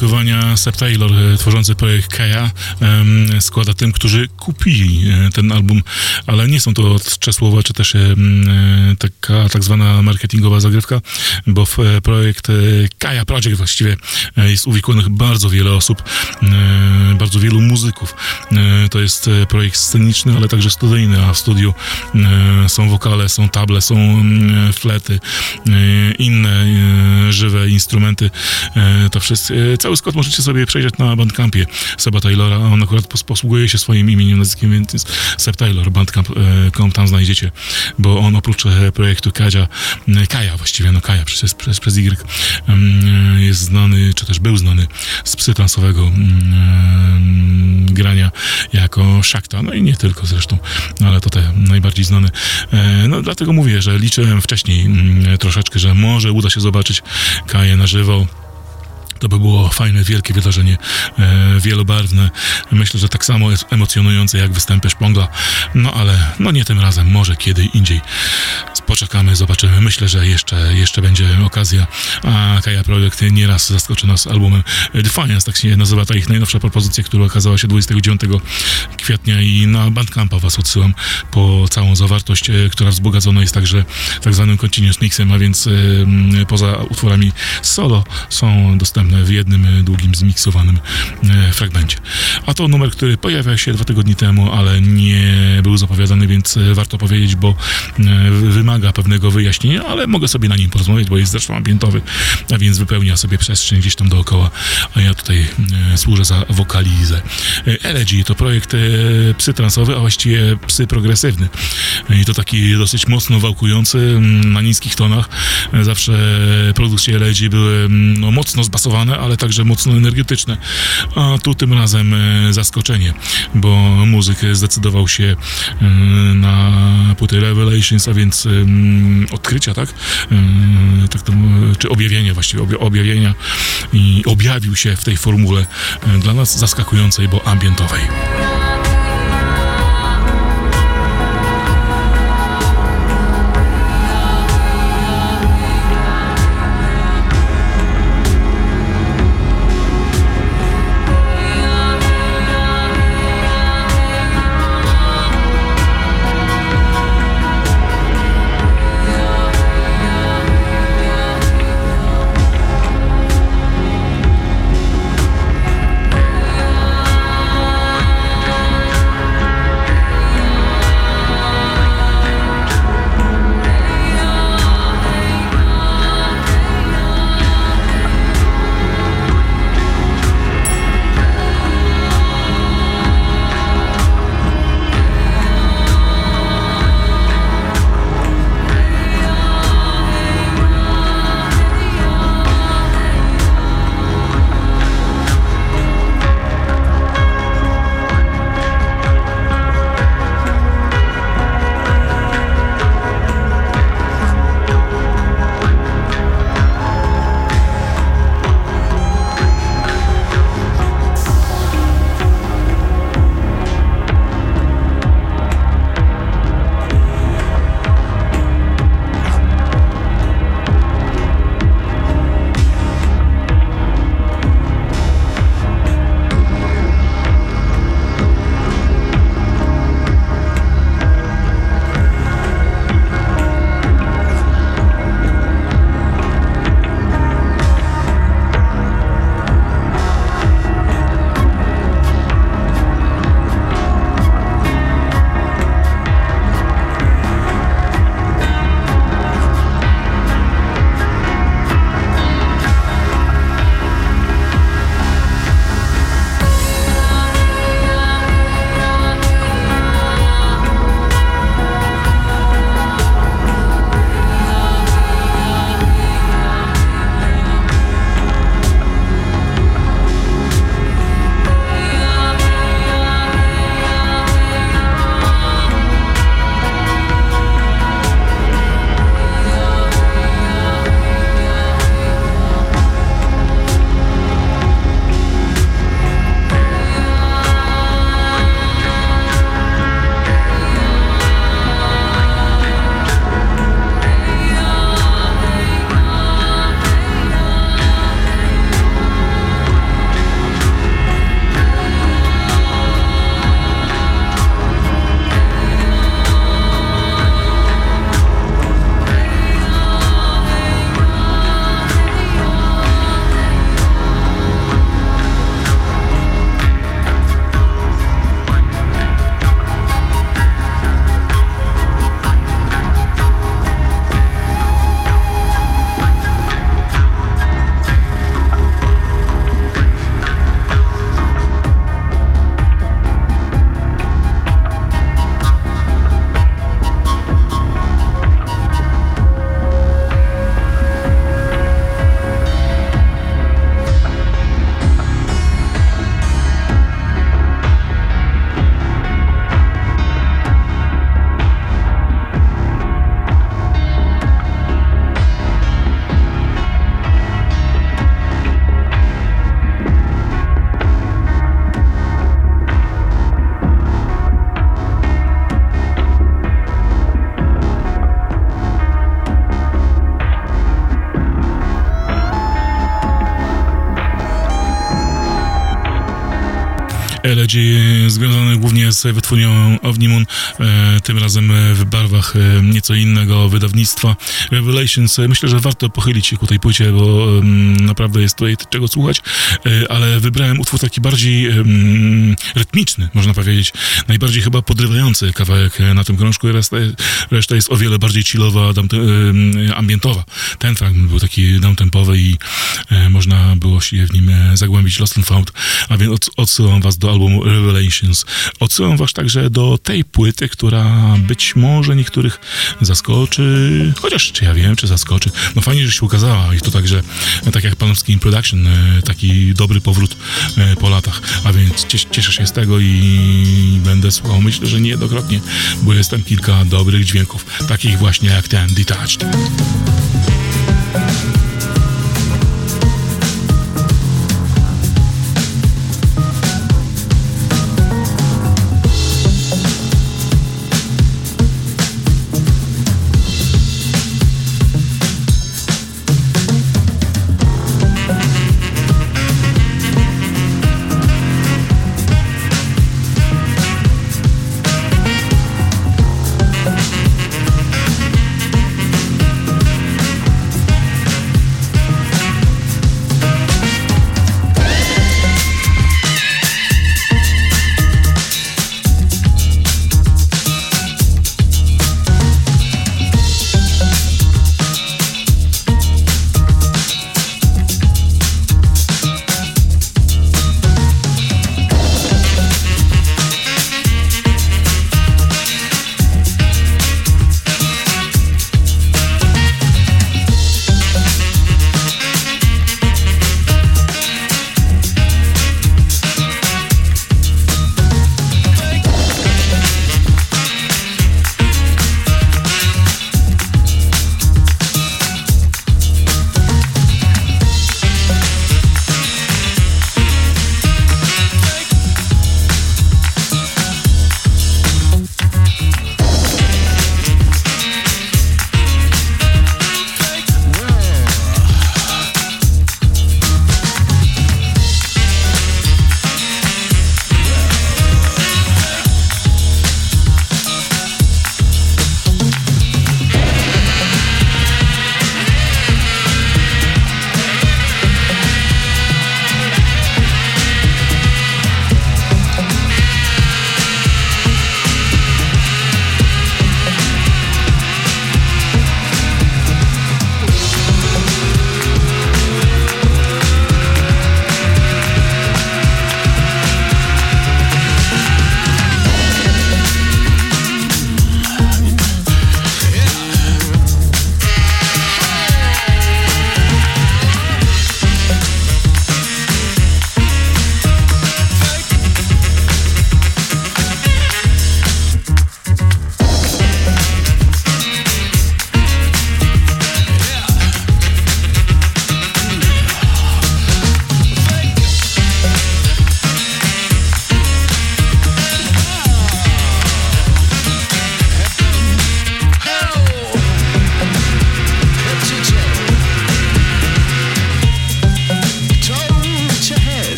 Podziękowania Seb Taylor, e, tworzący projekt Kaja, składa tym, którzy kupili e, ten album, ale nie są to słowa, czy też e, taka tak zwana marketingowa zagrywka, bo w projekt Kaja Project właściwie jest uwikłanych bardzo wiele osób, bardzo wielu muzyków. To jest projekt sceniczny, ale także studyjny, a w studiu są wokale, są table, są flety, inne żywe instrumenty. To wszystko, cały skład możecie sobie przejrzeć na Bandcampie Seba Taylora. On akurat pos- posługuje się swoim imieniem, nazwiskiem, więc Seb Taylor, Bandcamp.com, tam znajdziecie, bo on oprócz e, projektu Kadzia, e, Kaja właściwie, no Kaja przez, przez, przez Y, em, jest znany, czy też był znany z psytransowego mm, grania jako Szakta, no i nie tylko zresztą, ale to te najbardziej znane. E, No dlatego mówię, że liczyłem wcześniej mm, troszeczkę, że może uda się zobaczyć Kaję na żywo. To by było fajne, wielkie wydarzenie, e, wielobarwne. Myślę, że tak samo jest emocjonujące jak występy Szpongla. No ale no nie tym razem, może kiedy indziej. Poczekamy, zobaczymy. Myślę, że jeszcze, jeszcze będzie okazja. A Kaja Projekt nieraz zaskoczy nas albumem Defiance, tak się nazywa ta ich najnowsza propozycja, która okazała się 29 kwietnia i na Bandcampa was odsyłam po całą zawartość, e, która wzbogacona jest także tak zwanym continuous mixem, a więc e, poza utworami solo są dostępne w jednym e, długim, zmiksowanym e, fragmencie. A to numer, który pojawia się dwa tygodnie temu, ale nie był zapowiadany, więc e, warto powiedzieć, bo wymaga pewnego wyjaśnienia, ale mogę sobie na nim porozmawiać, bo jest zresztą ambientowy, a więc wypełnia sobie przestrzeń gdzieś tam dookoła, a ja tutaj służę za wokalizę. Elegy to projekt psy transowy, a właściwie psy progresywny. I to taki dosyć mocno wałkujący, mm, na niskich tonach. Zawsze produkcje Elegy były mm, no, mocno zbasowane, ale także mocno energetyczne. A tu tym razem e, zaskoczenie, bo muzyk zdecydował się e, na płytę Revelations, a więc em, odkrycia, tak? E, tak to, e, czy objawienia właściwie, obja- objawienia i objawił się w tej formule e, dla nas zaskakującej, bo ambientowej. Elegy związany głównie z wytwórnią Ovnimoon, e, tym razem w barwach e, nieco innego wydawnictwa Revelations. E, Myślę, że warto pochylić się ku tej płycie, bo naprawdę jest tutaj czego słuchać, ale wybrałem utwór taki bardziej rytmiczny, można powiedzieć, najbardziej chyba podrywający kawałek na tym krążku, reszta, reszta jest o wiele bardziej chillowa, ambientowa. Ten fragment był taki downtempowy i można było się w nim zagłębić Lost and Found, a więc od, odsyłam was do albumu Revelations. Odsyłam was także do tej płyty, która być może niektórych zaskoczy, chociaż czy ja wiem, czy zaskoczy. No fajnie, że się ukazała i to także, tak jak Panowski Production, e, taki dobry powrót e, po latach, a więc cies- cieszę się z tego i będę słuchał, myślę, że niejednokrotnie, bo jest tam kilka dobrych dźwięków, takich właśnie jak ten Detached.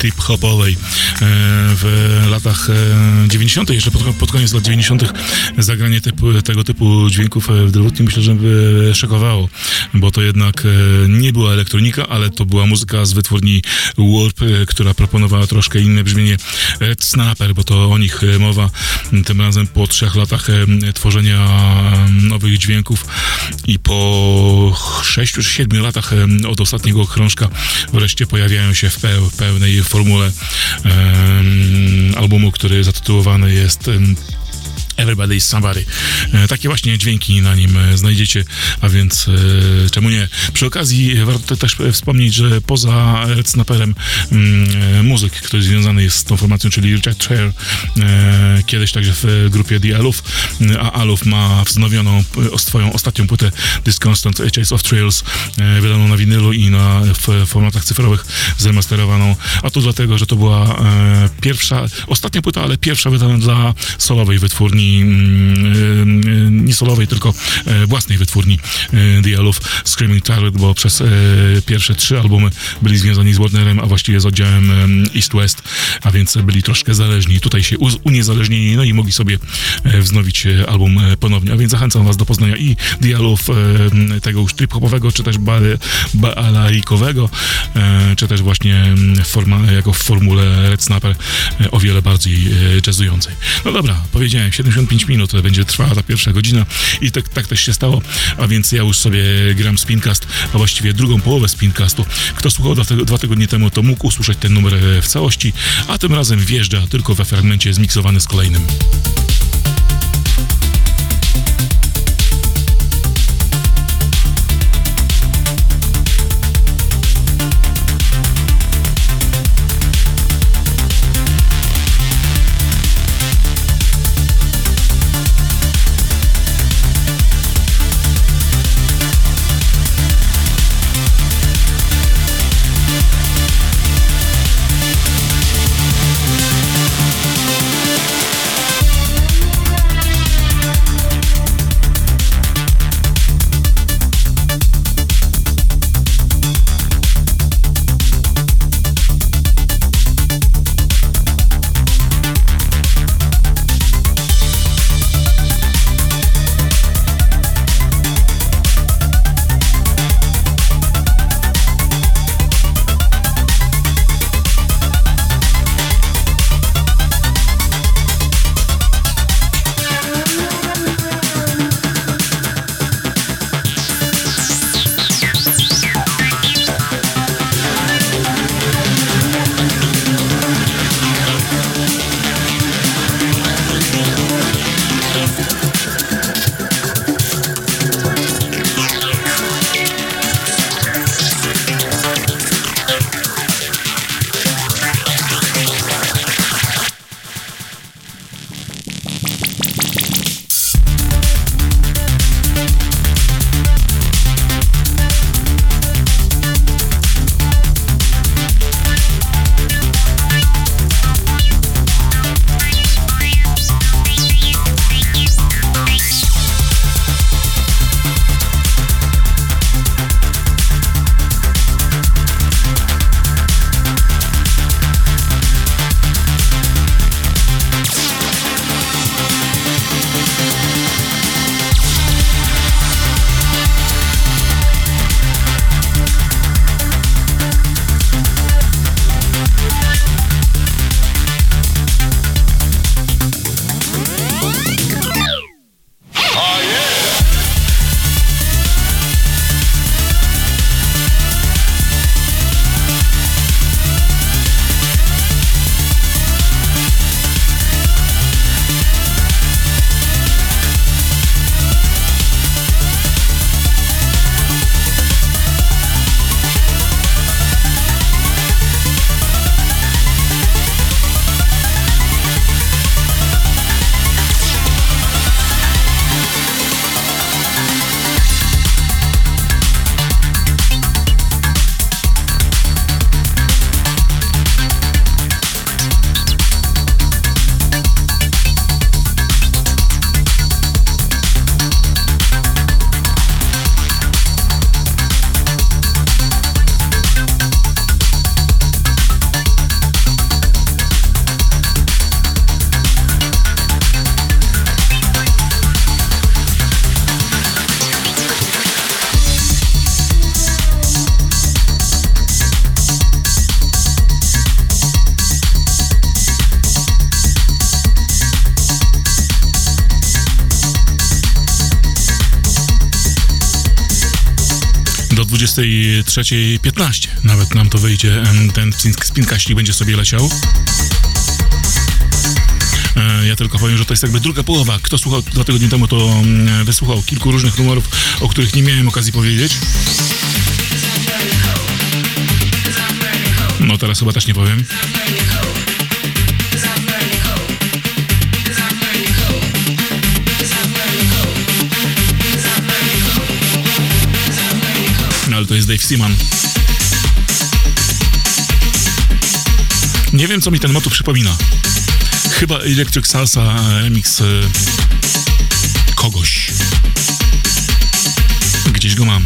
Trip-hopowej. E, W latach e, 90., jeszcze pod, koniec lat 90., zagranie typu, tego typu dźwięków e, w Delwoodnie myślę, że by szokowało, bo to jednak e, nie była elektronika, ale to była muzyka z wytwórni Warp, e, która proponowała troszkę inne brzmienie Red Snapper, bo to o nich e, mowa. Tym razem po trzech latach e, tworzenia e, nowych dźwięków i po sześciu czy siedmiu latach od ostatniego krążka wreszcie pojawiają się w peł, pełnej formule albumu, który zatytułowany jest Everybody's Somebody. E, Takie właśnie dźwięki na nim e, znajdziecie, a więc e, czemu nie? Przy okazji warto też wspomnieć, że poza Snapperem mm, muzyk, który związany jest z tą formacją, czyli Richard e, kiedyś także w grupie The Aluf, a Aluf ma wznowioną swoją ostatnią płytę Disconstant Chase of Trails, wydaną na winylu i na w formatach cyfrowych zremasterowaną, a to dlatego, że to była pierwsza, ostatnia płyta, ale pierwsza wydana dla solowej wytwórni, mm, e, nie solowej, tylko e, własnej wytwórni e, The Aluf Screaming Target, bo przez e, pierwsze trzy albumy byli związani z Warnerem, a właściwie z oddziałem em, East West, a więc byli troszkę zależni. Tutaj się uniezależnili, no i mogli sobie wznowić album ponownie. A więc zachęcam Was do poznania i dialogów e, tego już trip-hopowego, czy też ba- baalarikowego, e, czy też właśnie forma, jako w formule Red Snapper o wiele bardziej jazzującej. No dobra, powiedziałem, 75 minut będzie trwała ta pierwsza godzina i tak, tak też się stało, a więc ja już sobie gram Spincast, a właściwie drugą połowę Spincastu. Kto słuchał dwa, dwa tygodnie temu, to mógł usłyszeć ten numer e, w całości, a tym razem wjeżdża tylko we fragmencie zmiksowany z kolejnym. 23.15 nawet nam to wyjdzie, ten spin- spinkaścik będzie sobie leciał. E, Ja tylko powiem, że to jest jakby druga połowa. Kto słuchał dwa tygodnie temu, to wysłuchał kilku różnych numerów, o których nie miałem okazji powiedzieć. No teraz chyba też nie powiem. Ale to jest Dave Seaman. Nie wiem, co mi ten motyw przypomina. Chyba Electric Salsa e, remix e, kogoś. Gdzieś go mam.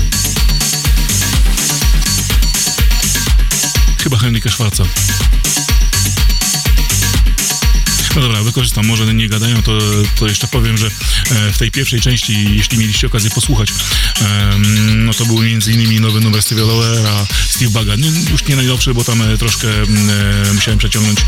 Chyba Henryka Schwarza. No dobra, wykorzystam, może nie gadają, to, to jeszcze powiem, że e, w tej pierwszej części, jeśli mieliście okazję posłuchać, no to był między innymi nowy numer Steve'a Lowera, Steve Baga. Już nie najnowszy, bo tam e, troszkę e, musiałem przeciągnąć.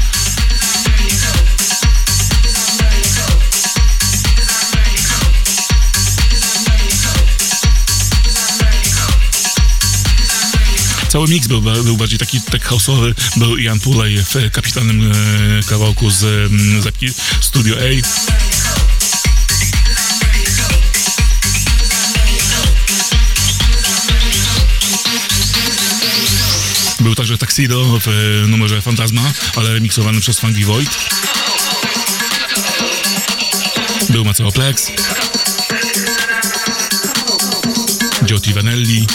Cały mix był, był bardziej taki tech house'owy. Był Ian Pulej w kapitalnym e, kawałku z mm, zapki Studio A. Był także Tuxedo w e, numerze Fantasma, ale remiksowany przez Funky Void. Był Maceo Plex. Giotti Vanelli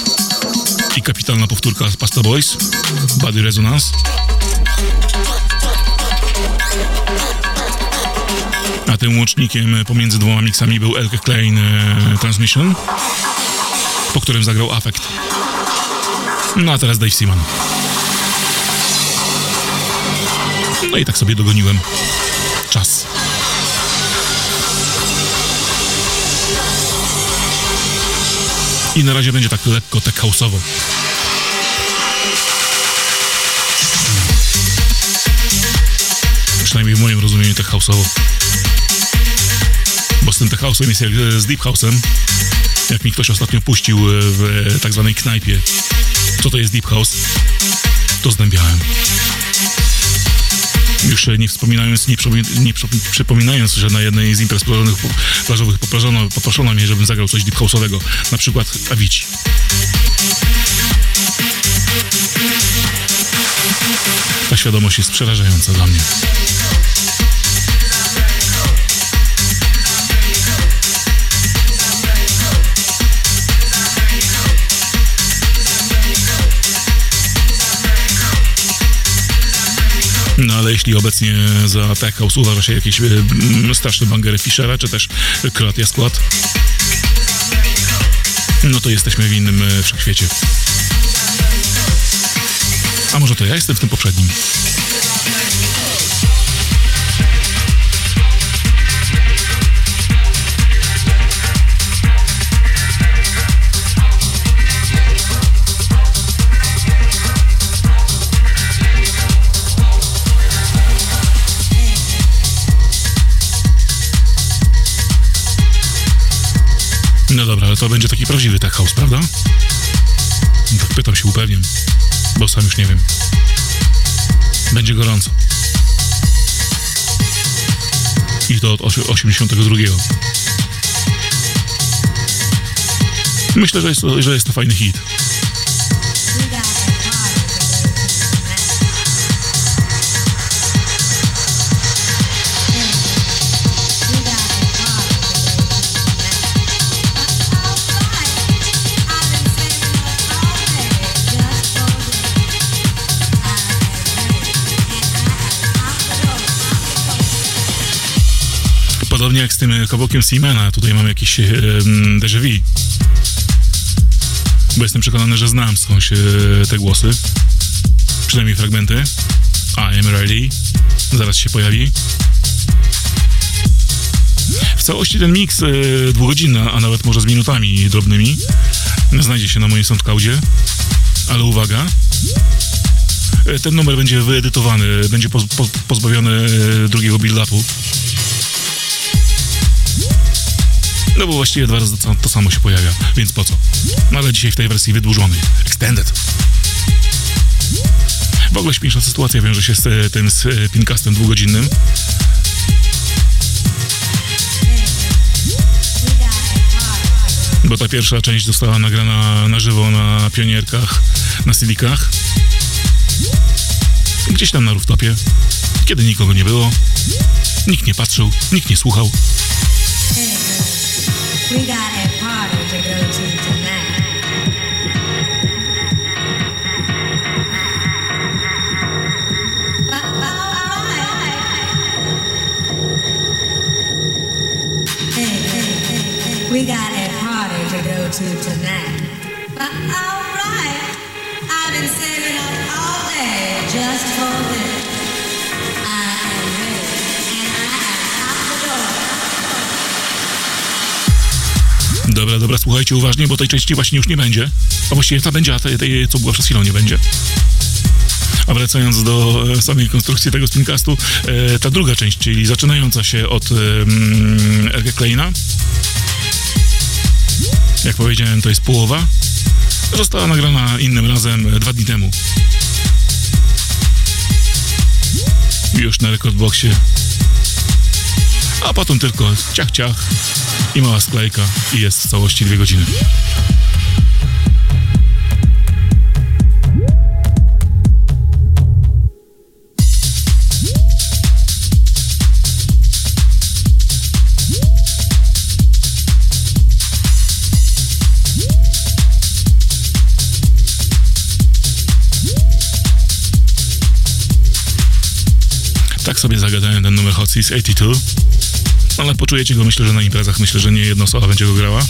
i kapitalna powtórka z Pasta Boys, Body Resonance. A tym łącznikiem pomiędzy dwoma mixami był Elke Klein e, Transmission, po którym zagrał Affect. No a teraz Dave Seaman. No i tak sobie dogoniłem. I na razie będzie tak lekko tech house'owo. Przynajmniej w moim rozumieniu tech house'owo. Bo z tym tech house'em jest jak e, z deep house'em. Jak mi ktoś ostatnio puścił e, w e, tak zwanej knajpie. Co to jest deep house? To zdębiałem. Już e, nie wspominając, nie, przypomi- nie przy- przypominając, że na jednej z imprez plażowych, plażowych poproszono, poproszono mnie, żebym zagrał coś deep house'owego, na przykład Avicii. Ta świadomość jest przerażająca dla mnie. No ale jeśli obecnie za tech house uważa się jakieś e, straszne bangery Fischera, czy też Kroatia Skład, no to jesteśmy w innym e, wszechświecie. A może to ja jestem w tym poprzednim? Dobra, ale to będzie taki prawdziwy tech house, prawda? Tak pytam się, upewniam, bo sam już nie wiem. Będzie gorąco. I to od osi- 82. Myślę, że jest, to, że jest to fajny hit. Podobnie jak z tym e, kawałkiem Seamana, tutaj mam jakieś e, mm, déjà vu. Bo jestem przekonany, że znam skądś e, te głosy. Przynajmniej fragmenty. Am ready. Zaraz się pojawi. W całości ten miks e, dwugodzinny, a nawet może z minutami drobnymi, znajdzie się na moim SoundCloudzie. Ale uwaga, e, ten numer będzie wyedytowany, będzie poz, po, pozbawiony drugiego build-upu. No bo właściwie dwa razy to, to samo się pojawia, więc po co? No ale dzisiaj w tej wersji wydłużonej, extended. W ogóle śmieszna sytuacja wiąże się z tym z e, pincastem dwugodzinnym. Bo ta pierwsza część została nagrana na żywo na pionierkach, na CD-kach. Gdzieś tam na rooftopie, kiedy nikogo nie było. Nikt nie patrzył, nikt nie słuchał. We got a party to go to tonight. Oh, oh, oh, hey, hey, hey, hey. We got a party to go to tonight. But Dobra, dobra, słuchajcie uważnie, bo tej części właśnie już nie będzie. A właściwie ta będzie, a tej, tej co była przed chwilą, nie będzie. A wracając do e, samej konstrukcji tego spincastu, e, ta druga część, czyli zaczynająca się od mm, Kleina, jak powiedziałem, to jest połowa, została nagrana innym razem e, dwa dni temu. Już na rekordboxie. A potem tylko ciach, ciach i mała sklejka i jest w całości dwie godziny. Tak sobie zagadałem ten numer Hot Seas 82. Ale poczujecie go myślę, że na imprezach. Myślę, że nie jedna osoba będzie go grała.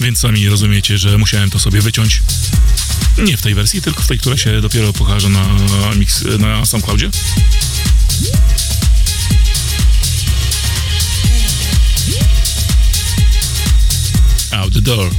Więc sami rozumiecie, że musiałem to sobie wyciąć. Nie w tej wersji, tylko w tej, która się dopiero pokaże na, mix, na SoundCloudzie. Out the door.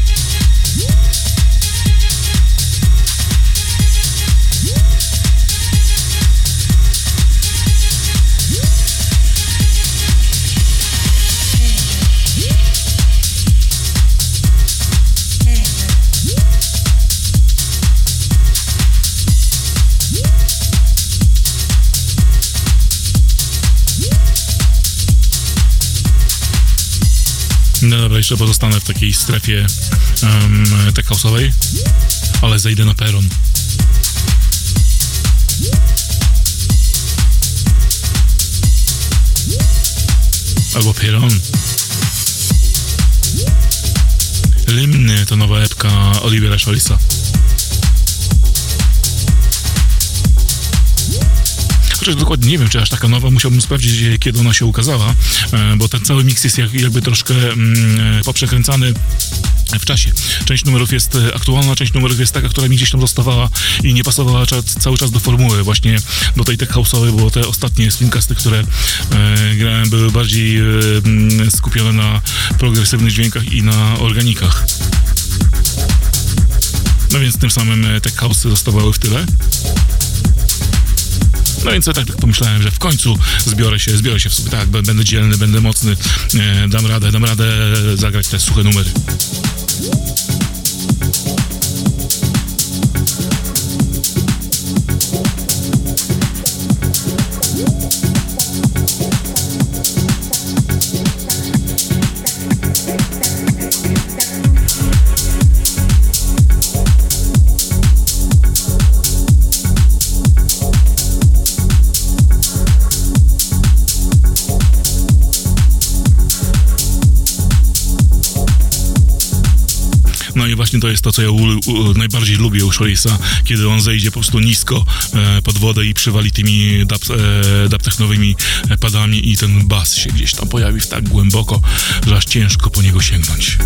No dobra, jeszcze pozostanę w takiej strefie um, ale zejdę na peron. Albo peron. Limny to nowa epka Olivera Sholisa. Chociaż dokładnie nie wiem, czy aż taka nowa, musiałbym sprawdzić, kiedy ona się ukazała, e, bo ten cały miks jest jak, jakby troszkę mm, e, poprzekręcany w czasie. Część numerów jest e, aktualna, część numerów jest taka, która mi gdzieś tam zostawała i nie pasowała cały czas do formuły, właśnie do tej tech house'owej, bo te ostatnie streamcasty, które e, grałem, były bardziej e, mm, skupione na progresywnych dźwiękach i na organikach. No więc tym samym tech house'y zostawały w tyle. No więc ja tak, pomyślałem, że w końcu zbiorę się, zbiorę się w sobie, tak, będę dzielny, będę mocny, e, dam radę, dam radę zagrać te suche numery. Właśnie to jest to, co ja u, u, najbardziej lubię u Shorisa, kiedy on zejdzie po prostu nisko e, pod wodę i przywali tymi dub, e, dubtechnowymi e, padami i ten bas się gdzieś tam pojawi w tak głęboko, że aż ciężko po niego sięgnąć.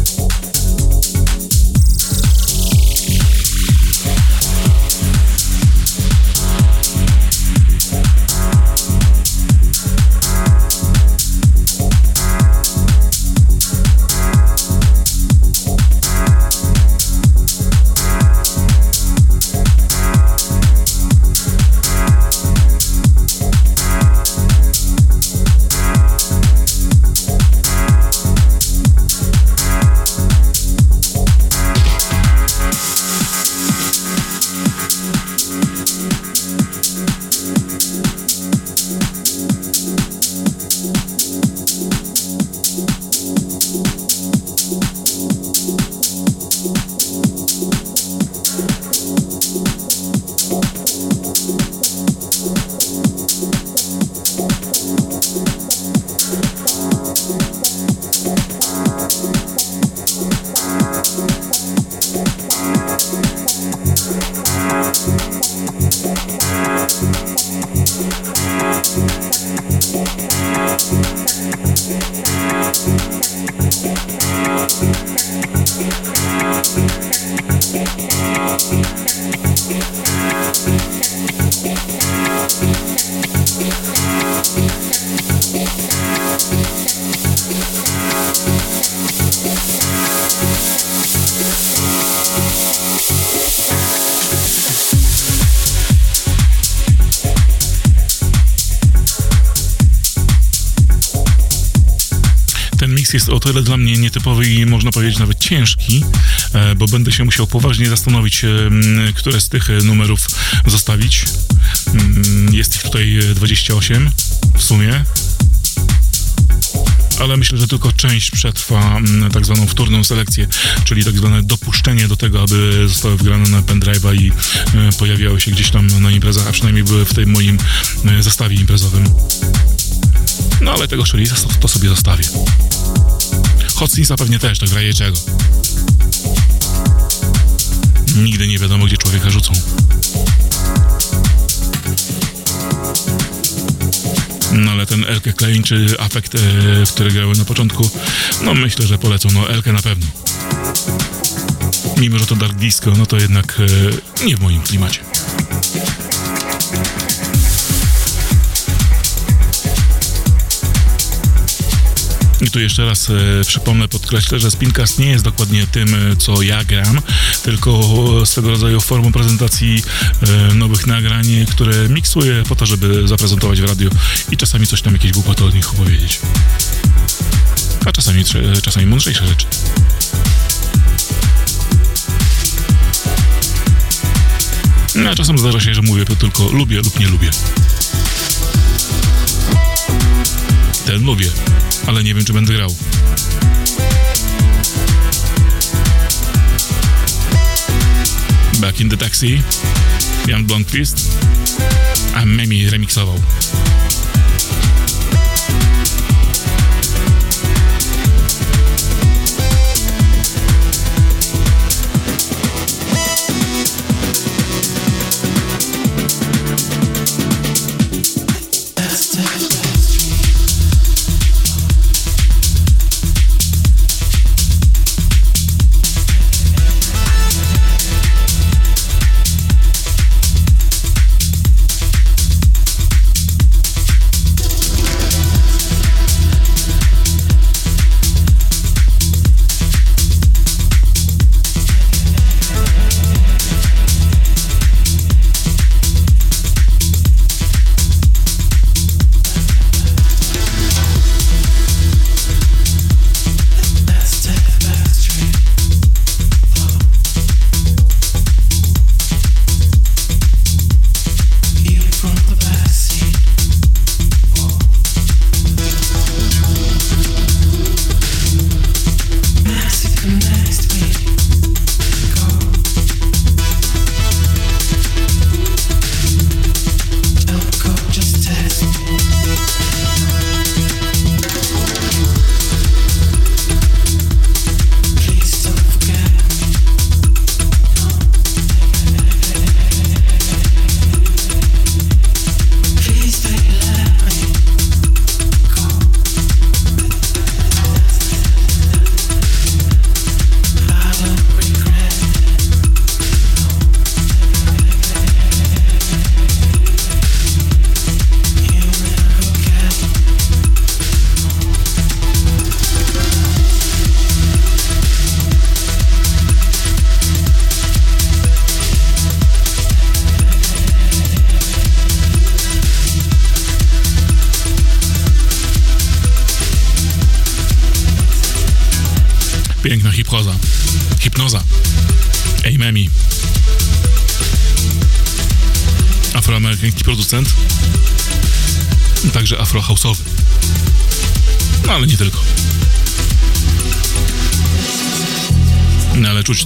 Tyle dla mnie nietypowy i można powiedzieć nawet ciężki, e, bo będę się musiał poważnie zastanowić, e, które z tych e, numerów zostawić. Mm, Jest ich tutaj e, 28 w sumie. Ale myślę, że tylko część przetrwa tak zwaną wtórną selekcję, czyli tak zwane dopuszczenie do tego, aby zostały wgrane na pendrive'a i pojawiały się gdzieś tam na imprezach, a przynajmniej były w tym moim zestawie imprezowym. No ale tego Sherisa to sobie zostawię. Hot Sinsa pewnie też, tak w razie czego. Nigdy nie wiadomo, gdzie człowieka rzucą. No ale ten Elke Klein czy Afekt, e, które grały na początku, no myślę, że polecą. No Elke na pewno. Mimo, że to Dark Disco, no to jednak e, nie w moim klimacie. I tu jeszcze raz e, przypomnę, podkreślę, że Spincast nie jest dokładnie tym, e, co ja gram, tylko swego rodzaju formą prezentacji e, nowych nagrań, które miksuję po to, żeby zaprezentować w radiu i czasami coś tam jakieś głupoty od nich opowiedzieć. A czasami, czasami mądrzejsze rzeczy. No, a czasem zdarza się, że mówię tylko lubię lub nie lubię. Ten lubię, ale nie wiem, czy będę grał. Back in the Taxi, Jan Blomqvist, a Memi remiksował.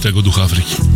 Tego ducha Afryki.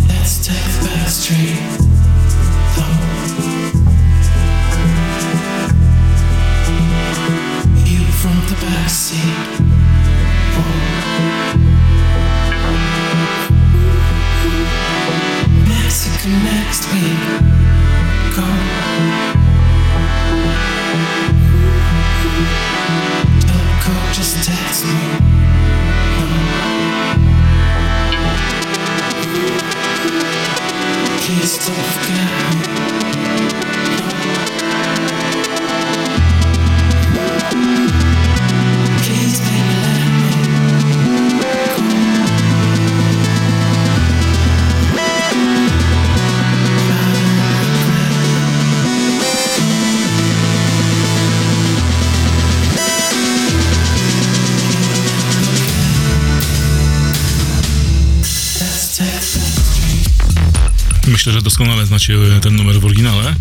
Myślę, że doskonale znacie ten numer w oryginale,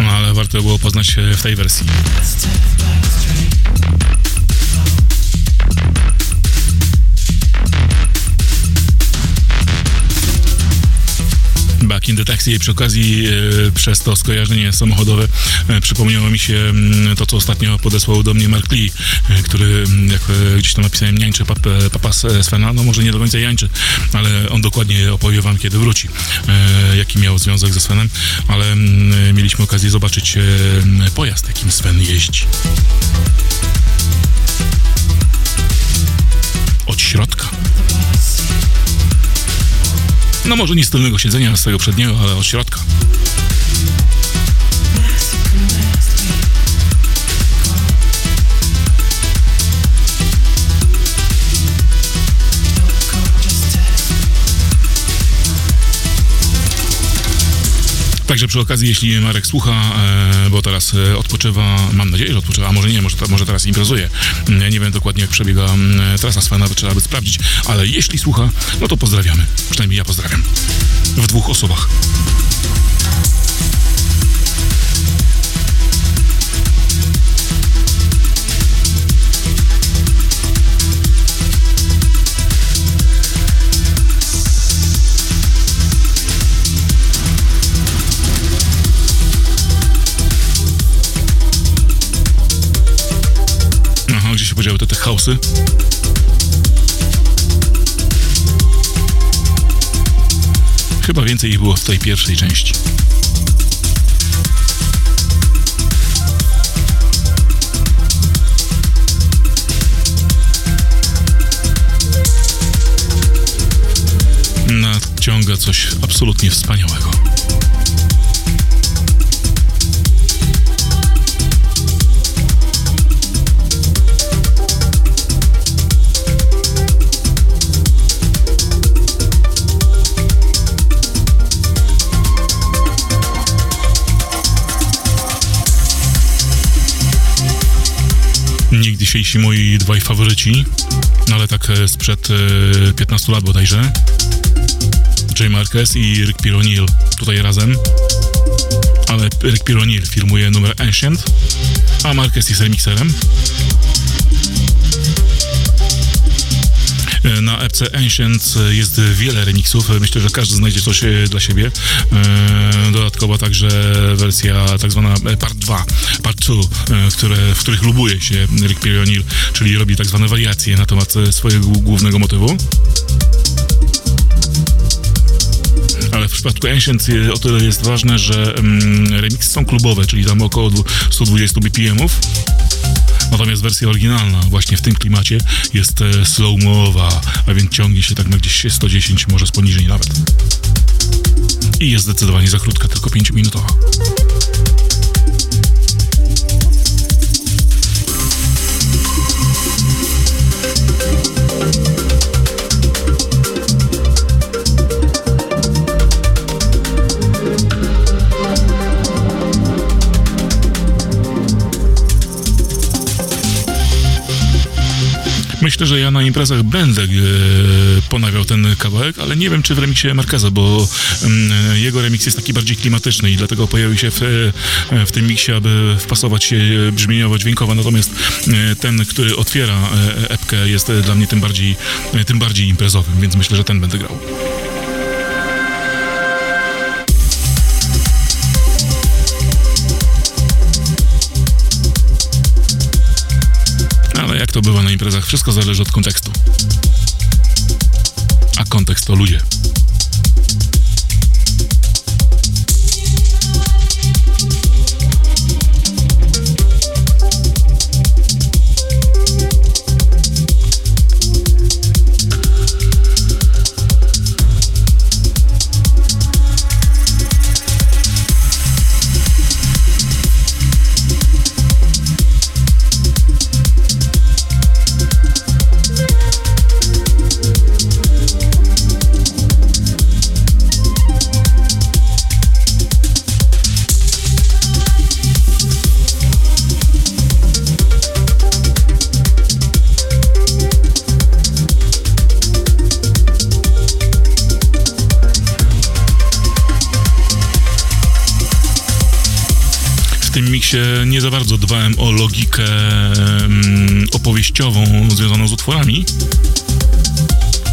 no ale warto było poznać e, w tej wersji. The Taxi i przy okazji e, przez to skojarzenie samochodowe e, przypomniało mi się mm, to, co ostatnio podesłał do mnie Mark Lee, e, który, mm, jak gdzieś tam napisałem, niańczy pap, papa Svena, no może nie do końca jańczy, ale on dokładnie opowie wam, kiedy wróci, jaki miał związek ze Svenem, ale mm, mieliśmy okazję zobaczyć pojazd, jakim Sven jeździ. Od środka. No może nie z tylnego siedzenia, z tego przedniego, ale od środka. Także przy okazji, jeśli Marek słucha, e, bo teraz e, odpoczywa, mam nadzieję, że odpoczywa, a może nie, może, może teraz imprezuje. Mm, Nie wiem dokładnie, jak przebiega mm, trasa Svena, by trzeba by sprawdzić, ale jeśli słucha, no to pozdrawiamy. Przynajmniej ja pozdrawiam. W dwóch osobach. Się podziały te tech house'y? Chyba więcej ich było w tej pierwszej części. Nadciąga coś absolutnie wspaniałego. Dzisiejsi moi dwaj faworyci, no ale tak e, sprzed e, 15 lat bodajże. Jay Marquez i Rick Pironil tutaj razem. Ale Rick Pironil filmuje numer Ancient, a Marquez jest remixerem. Na epce Ancient jest wiele remixów. Myślę, że każdy znajdzie coś e, dla siebie. E, Dodatkowo także wersja tak zwana e, Part 2, Part 2, e, które, w których lubuje się Rick Pironil, czyli robi tak zwane wariacje na temat e, swojego głównego motywu. Ale w przypadku Ancient e, o tyle jest ważne, że mm, remixy są klubowe, czyli tam około dwu- 120 BPM-ów. Natomiast wersja oryginalna właśnie w tym klimacie jest e, slow-mowa, a więc ciągnie się tak na gdzieś 110, może z poniżej nawet. I jest zdecydowanie za krótka, tylko 5-minutowa. Myślę, że ja na imprezach będę e, ponawiał ten kawałek, ale nie wiem, czy w remiksie Marqueza, bo mm, jego remix jest taki bardziej klimatyczny i dlatego pojawił się w, e, w tym miksie, aby wpasować się e, brzmieniowo, dźwiękowo. Natomiast ten, który otwiera epkę, jest dla mnie tym bardziej, tym bardziej imprezowym, więc myślę, że ten będę grał. Jak to bywa na imprezach, wszystko zależy od kontekstu. A kontekst to ludzie. W tym miksie nie za bardzo dbałem o logikę opowieściową związaną z utworami.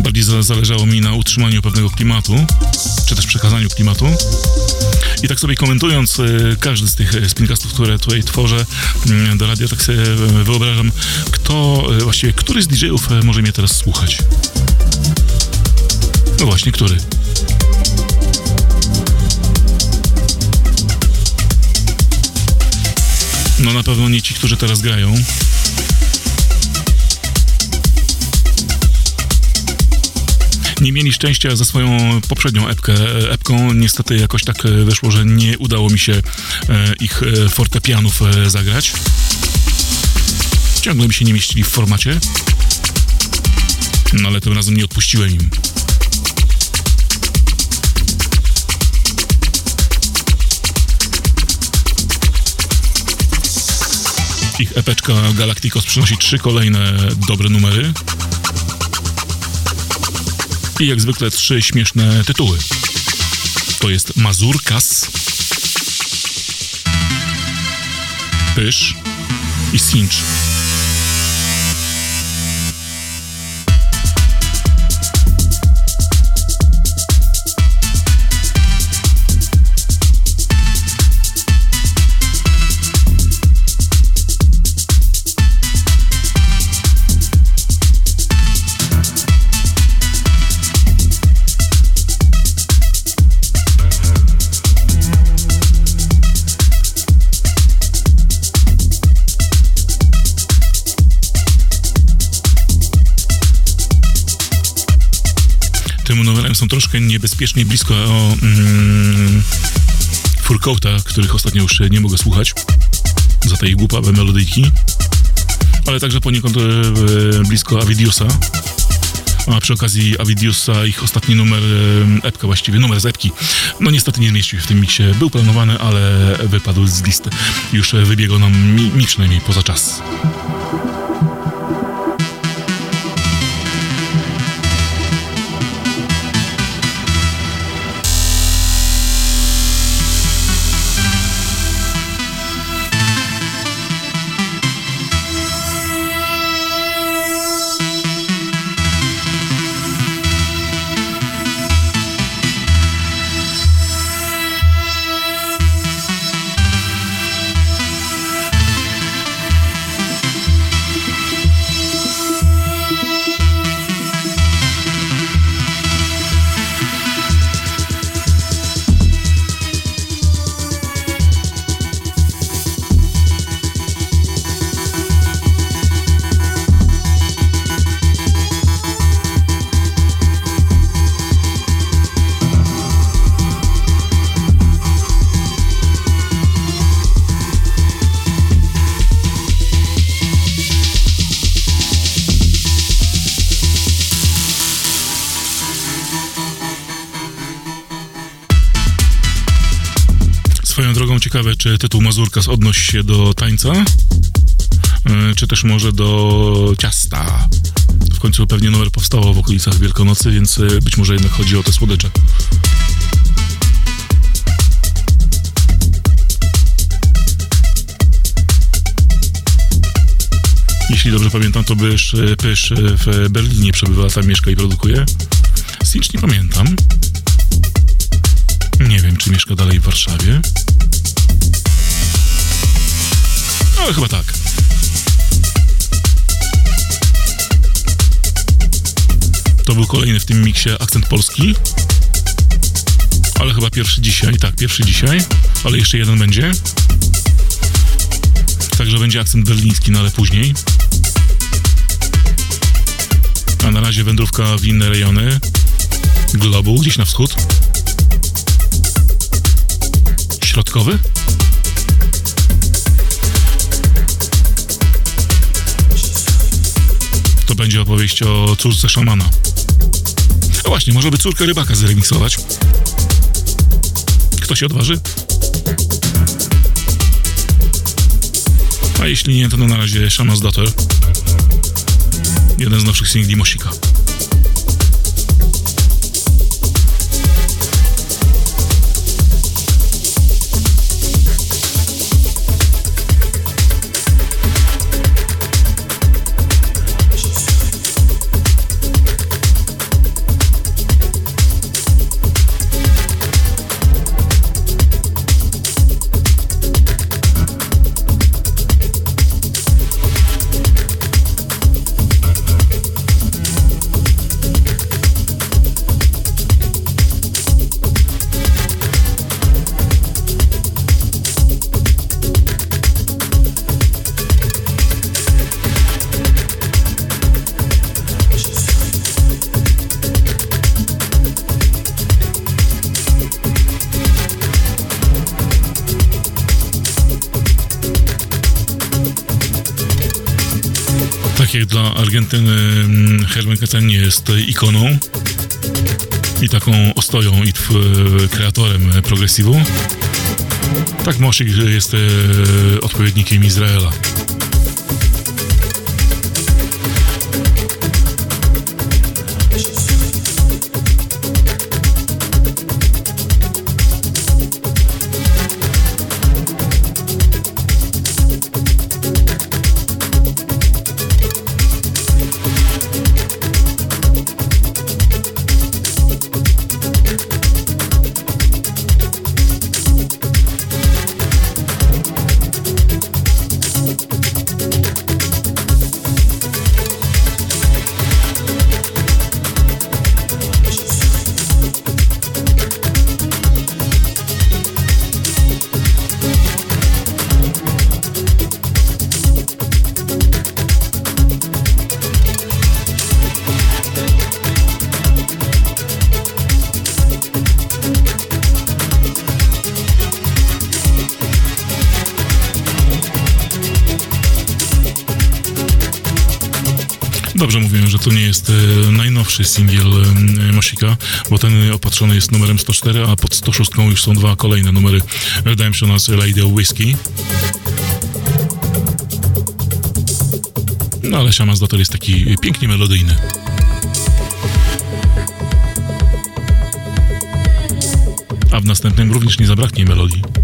Bardziej za- zależało mi na utrzymaniu pewnego klimatu, czy też przekazaniu klimatu. I tak sobie komentując e, każdy z tych e, spincastów, które tutaj tworzę mm, do radia, tak sobie e, wyobrażam, kto, właściwie, który z DJ-ów może mnie teraz słuchać. No właśnie, który? No na pewno nie ci, którzy teraz grają. Nie mieli szczęścia ze swoją poprzednią epkę. Epką niestety jakoś tak e, wyszło, że nie udało mi się e, ich e, fortepianów e, zagrać. Ciągle mi się nie mieścili w formacie. No ale tym razem nie odpuściłem im. Ich epeczka Galacticos przynosi trzy kolejne dobre numery. I jak zwykle trzy śmieszne tytuły. To jest Mazurkas, Pysz i Sinch. Są troszkę niebezpiecznie blisko mm, których ostatnio już nie mogę słuchać za te ich głupawe melodyjki, ale także poniekąd e, e, blisko Avidiusa. A przy okazji Avidiusa ich ostatni numer, e, epka właściwie, numer z epki, no niestety nie zmieścił się w tym miksie. Był planowany, ale wypadł z listy. Już wybiegał nam mi, mi przynajmniej poza czas. Czy tytuł Mazurkas odnosi się do tańca, e, czy też może do ciasta. W końcu pewnie numer powstało w okolicach Wielkonocy, więc e, być może jednak chodzi o te słodycze. Jeśli dobrze pamiętam, to Pysz, Pysz e, w Berlinie przebywa, tam mieszka i produkuje. Sinch nie pamiętam. Nie wiem, czy mieszka dalej w Warszawie. Ale chyba tak. To był kolejny w tym miksie akcent polski. Ale chyba pierwszy dzisiaj. Tak, pierwszy dzisiaj. Ale jeszcze jeden będzie. Także będzie akcent berliński, no ale później. A na razie wędrówka w inne rejony globu, gdzieś na wschód. Środkowy? Będzie opowieść o córce szamana. No właśnie, może by córkę rybaka zremiksować. Kto się odważy? A jeśli nie, to na razie Shaman's Daughter. Jeden z nowszych singli Mosika. Dla Argentyny mm, Herman nie jest ikoną i taką ostoją i tw- kreatorem progresivu, tak Mosik jest e, odpowiednikiem Izraela. Dobrze mówiłem, że to nie jest e, najnowszy singiel e, Mosika, bo ten opatrzony jest numerem 104, a pod 106 już są dwa kolejne numery Redemption oraz Lady of Whiskey. No ale Shaman's Daughter jest taki pięknie melodyjny. A w następnym również nie zabraknie melodii.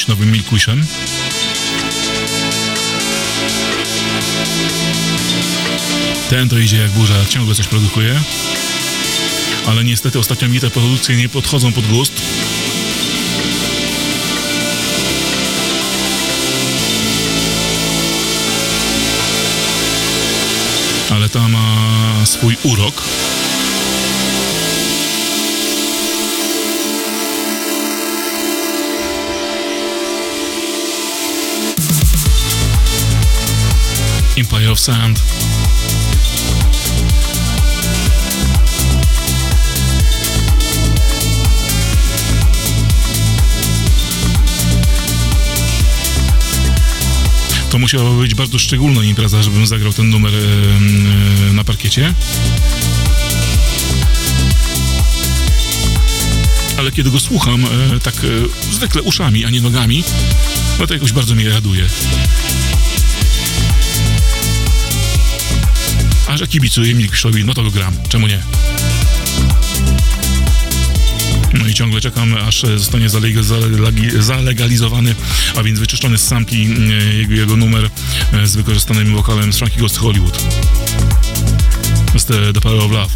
Wypłynąć nowym Milkwishem. Ten to idzie jak burza, ciągle coś produkuje. Ale niestety ostatnio mi te produkcje nie podchodzą pod gust. Ale ta ma swój urok. Empire of Sand. To musiała być bardzo szczególna impreza, żebym zagrał ten numer e, na parkiecie. Ale kiedy go słucham, e, tak e, zwykle uszami, a nie nogami, no to jakoś bardzo mnie raduje. A że kibicuję Milkwishowi, no to go gram. Czemu nie? No i ciągle czekam, aż zostanie zaleg- zaleg- zalegalizowany, a więc wyczyszczony z sampli e, jego, jego numer e, z wykorzystanym wokalem z Frankie Ghost Hollywood. E, The Power of Love.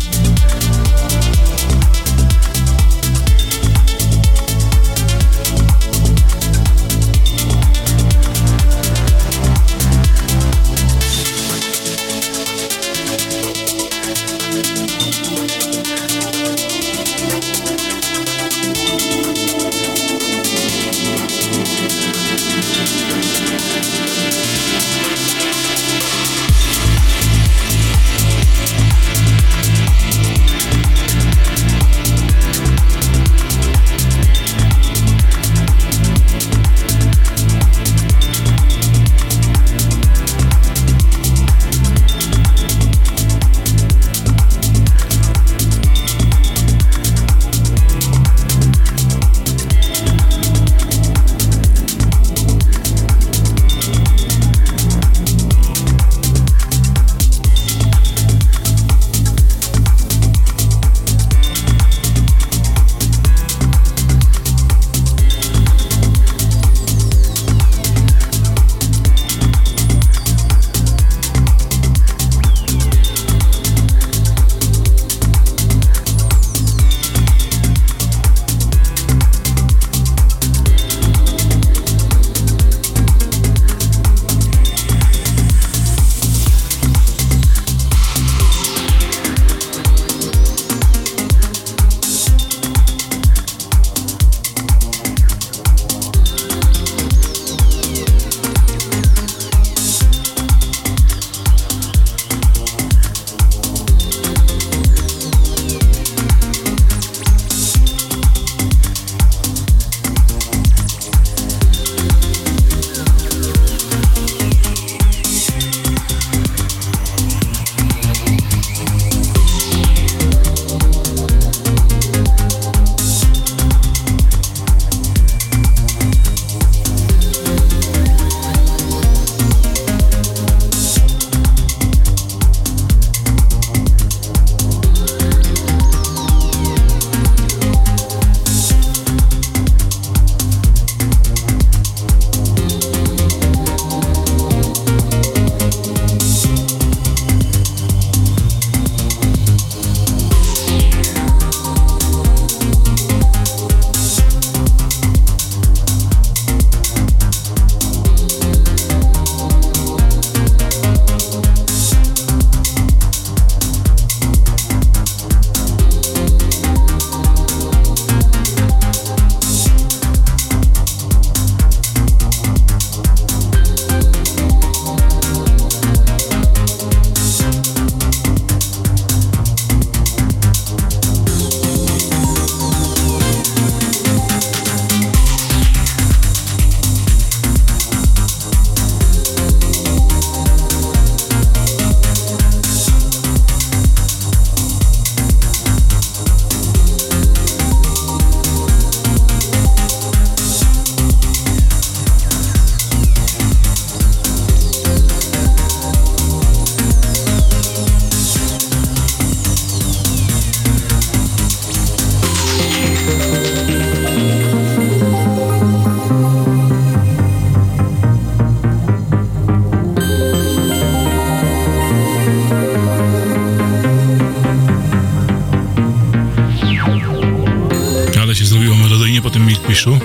Milkwishu.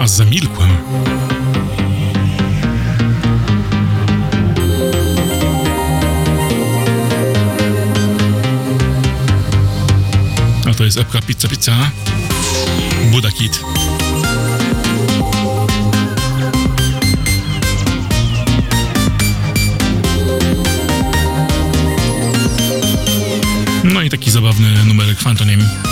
A zamilkłem. A to jest epka Pizza Pizza. Buda Kid. No i taki zabawny numerek Fantonim.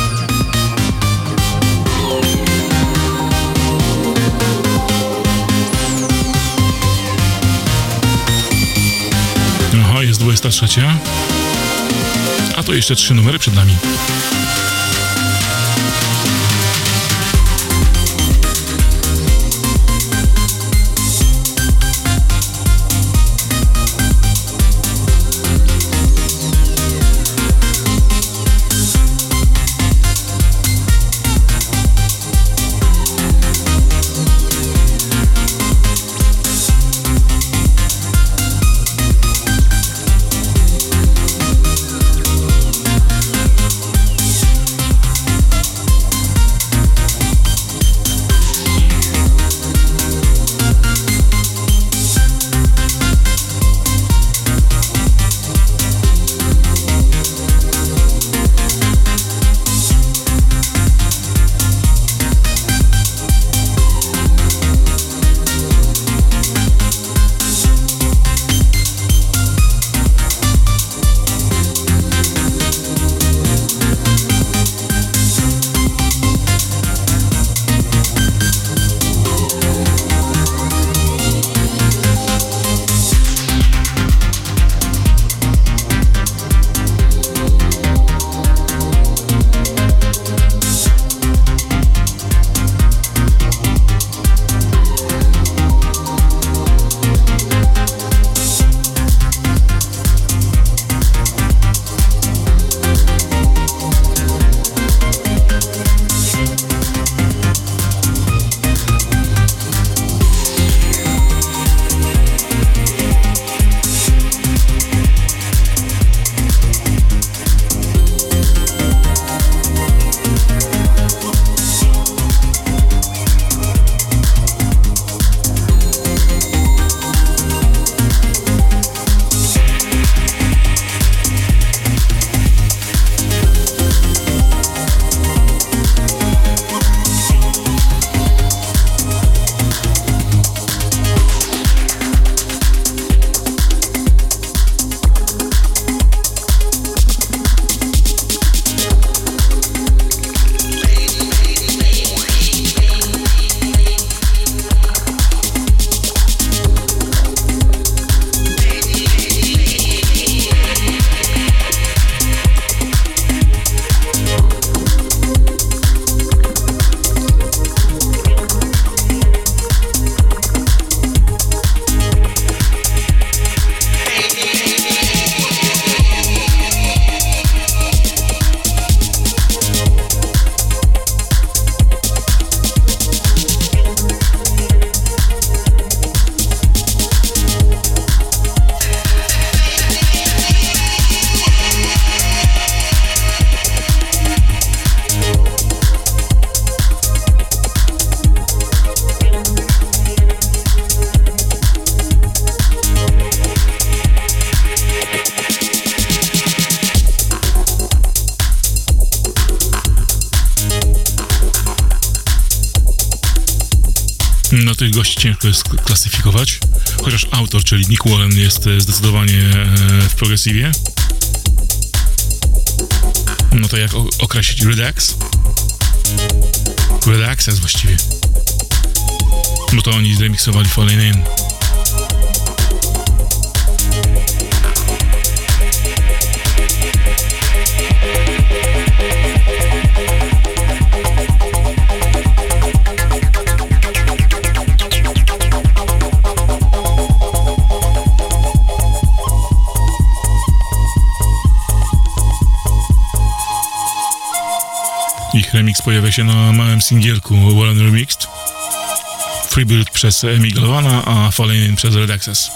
23. A to jeszcze trzy numery przed nami. Ciężko jest klasyfikować, chociaż autor, czyli Nick Wallen jest e, zdecydowanie e, w progresywie. No to jak określić Redux? Redux jest właściwie. Bo to oni zremiksowali Fallen In. Remix pojawia się na małym singielku Wallen Remixed. Freebuild przez Emiglowana, a Fallen przez Red Access.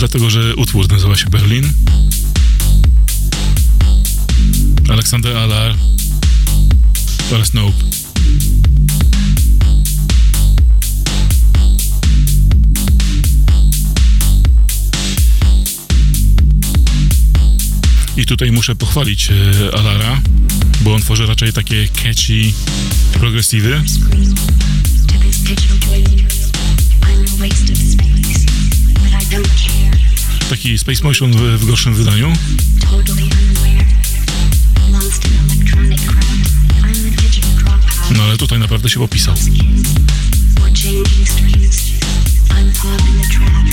dlatego że utwór nazywa się Berlin. Aleksander Alar oraz Nope. I tutaj muszę pochwalić e, Alara, bo on tworzy raczej takie catchy progresywy. Space, but I don't care taki Space Motion w, w gorszym wydaniu. No ale tutaj naprawdę się opisał. I'm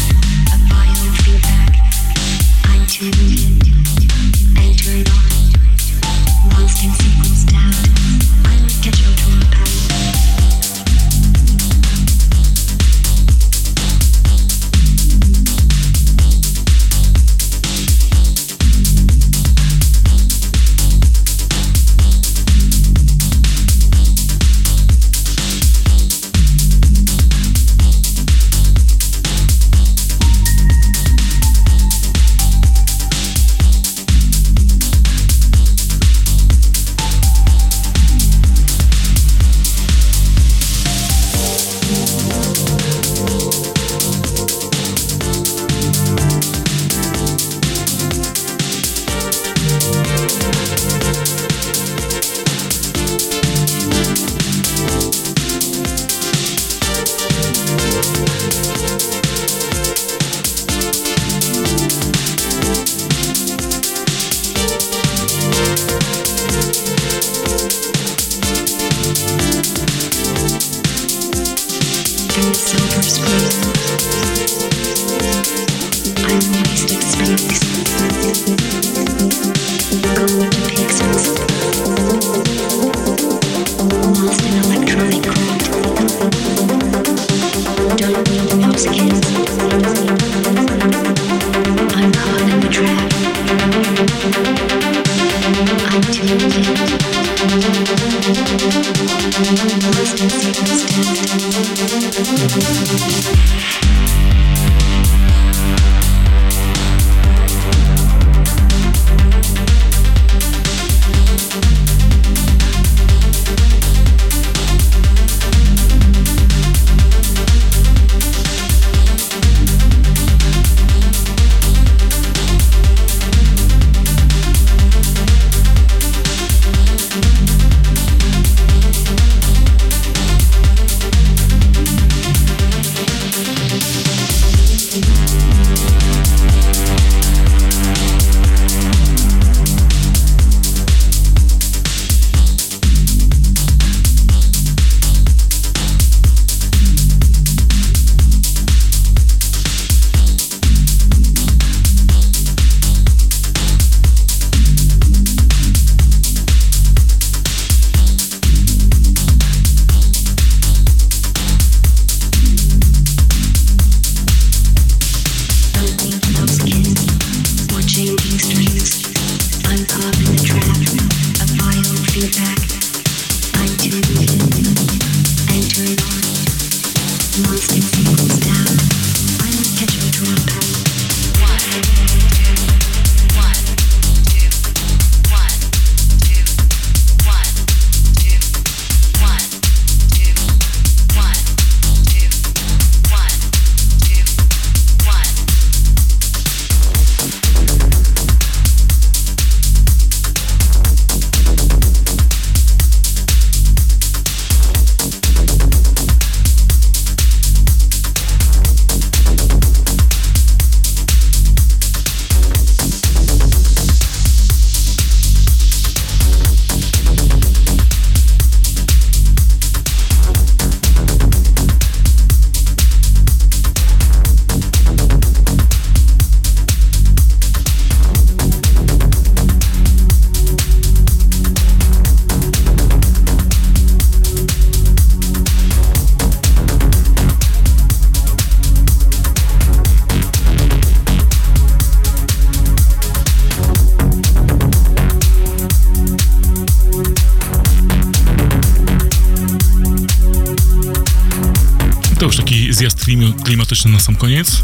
zjazd klim- klimatyczny na sam koniec.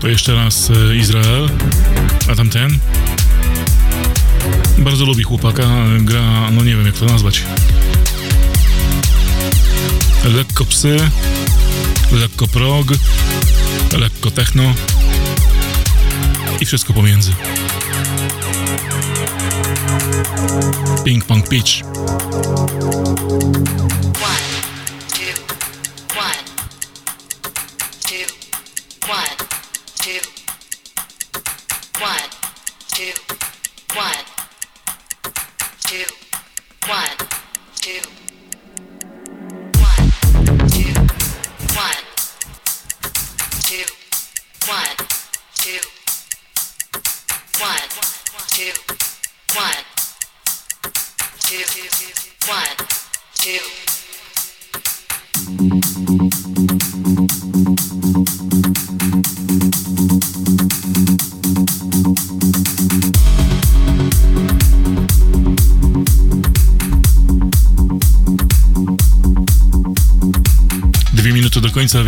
To jeszcze raz e, Izrael, a tamten. Bardzo lubi chłopaka, gra, no nie wiem jak to nazwać. Lekko psy, lekko prog, lekko techno wszystko pomiędzy. Ping Pong Pitch.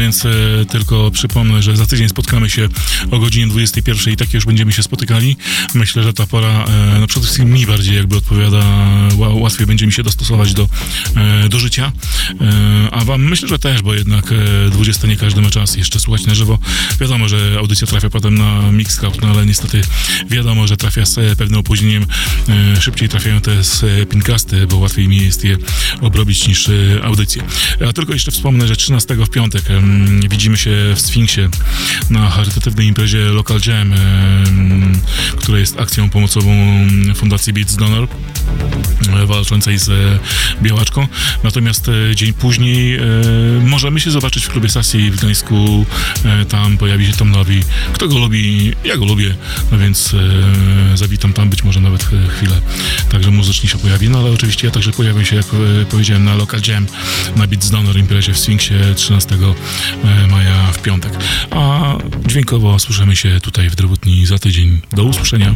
Więc e, tylko przypomnę, że za tydzień spotkamy się o godzinie 21 i tak już będziemy się spotykali. Myślę, że ta pora, e, no przede wszystkim mi bardziej jakby odpowiada, ła, łatwiej będzie mi się dostosować do, e, do życia, a wam myślę, że też, bo jednak e, 20 nie każdy ma czas jeszcze słuchać na żywo. Wiadomo, że audycja trafia potem na Mixcloud, no ale niestety wiadomo, że trafia z pewnym opóźnieniem. Szybciej trafiają te z pincasty, bo łatwiej mi jest je obrobić niż e, audycję. A tylko jeszcze wspomnę, że 13 w piątek widzimy się w Sfinksie na charytatywnej imprezie Local Jam, em, która jest akcją pomocową Fundacji Beats Donor e, walczącej z e, białaczką. Natomiast e, dzień później e, możemy się zobaczyć w klubie Sassi w Gdańsku. E, tam pojawi się Tom Nowi. Kto go lubi? Ja go lubię, no więc e, zawitam tam być może nawet e, chwilę. Także muzycznie się pojawi. No ale oczywiście ja także pojawię się, jak e, powiedziałem, na Local Jam na Beats Donor imprezie w Sfinksie 13 e, maja w piątek. A dźwiękowo słyszymy się tutaj w Drewutni za tydzień. Do usłyszenia.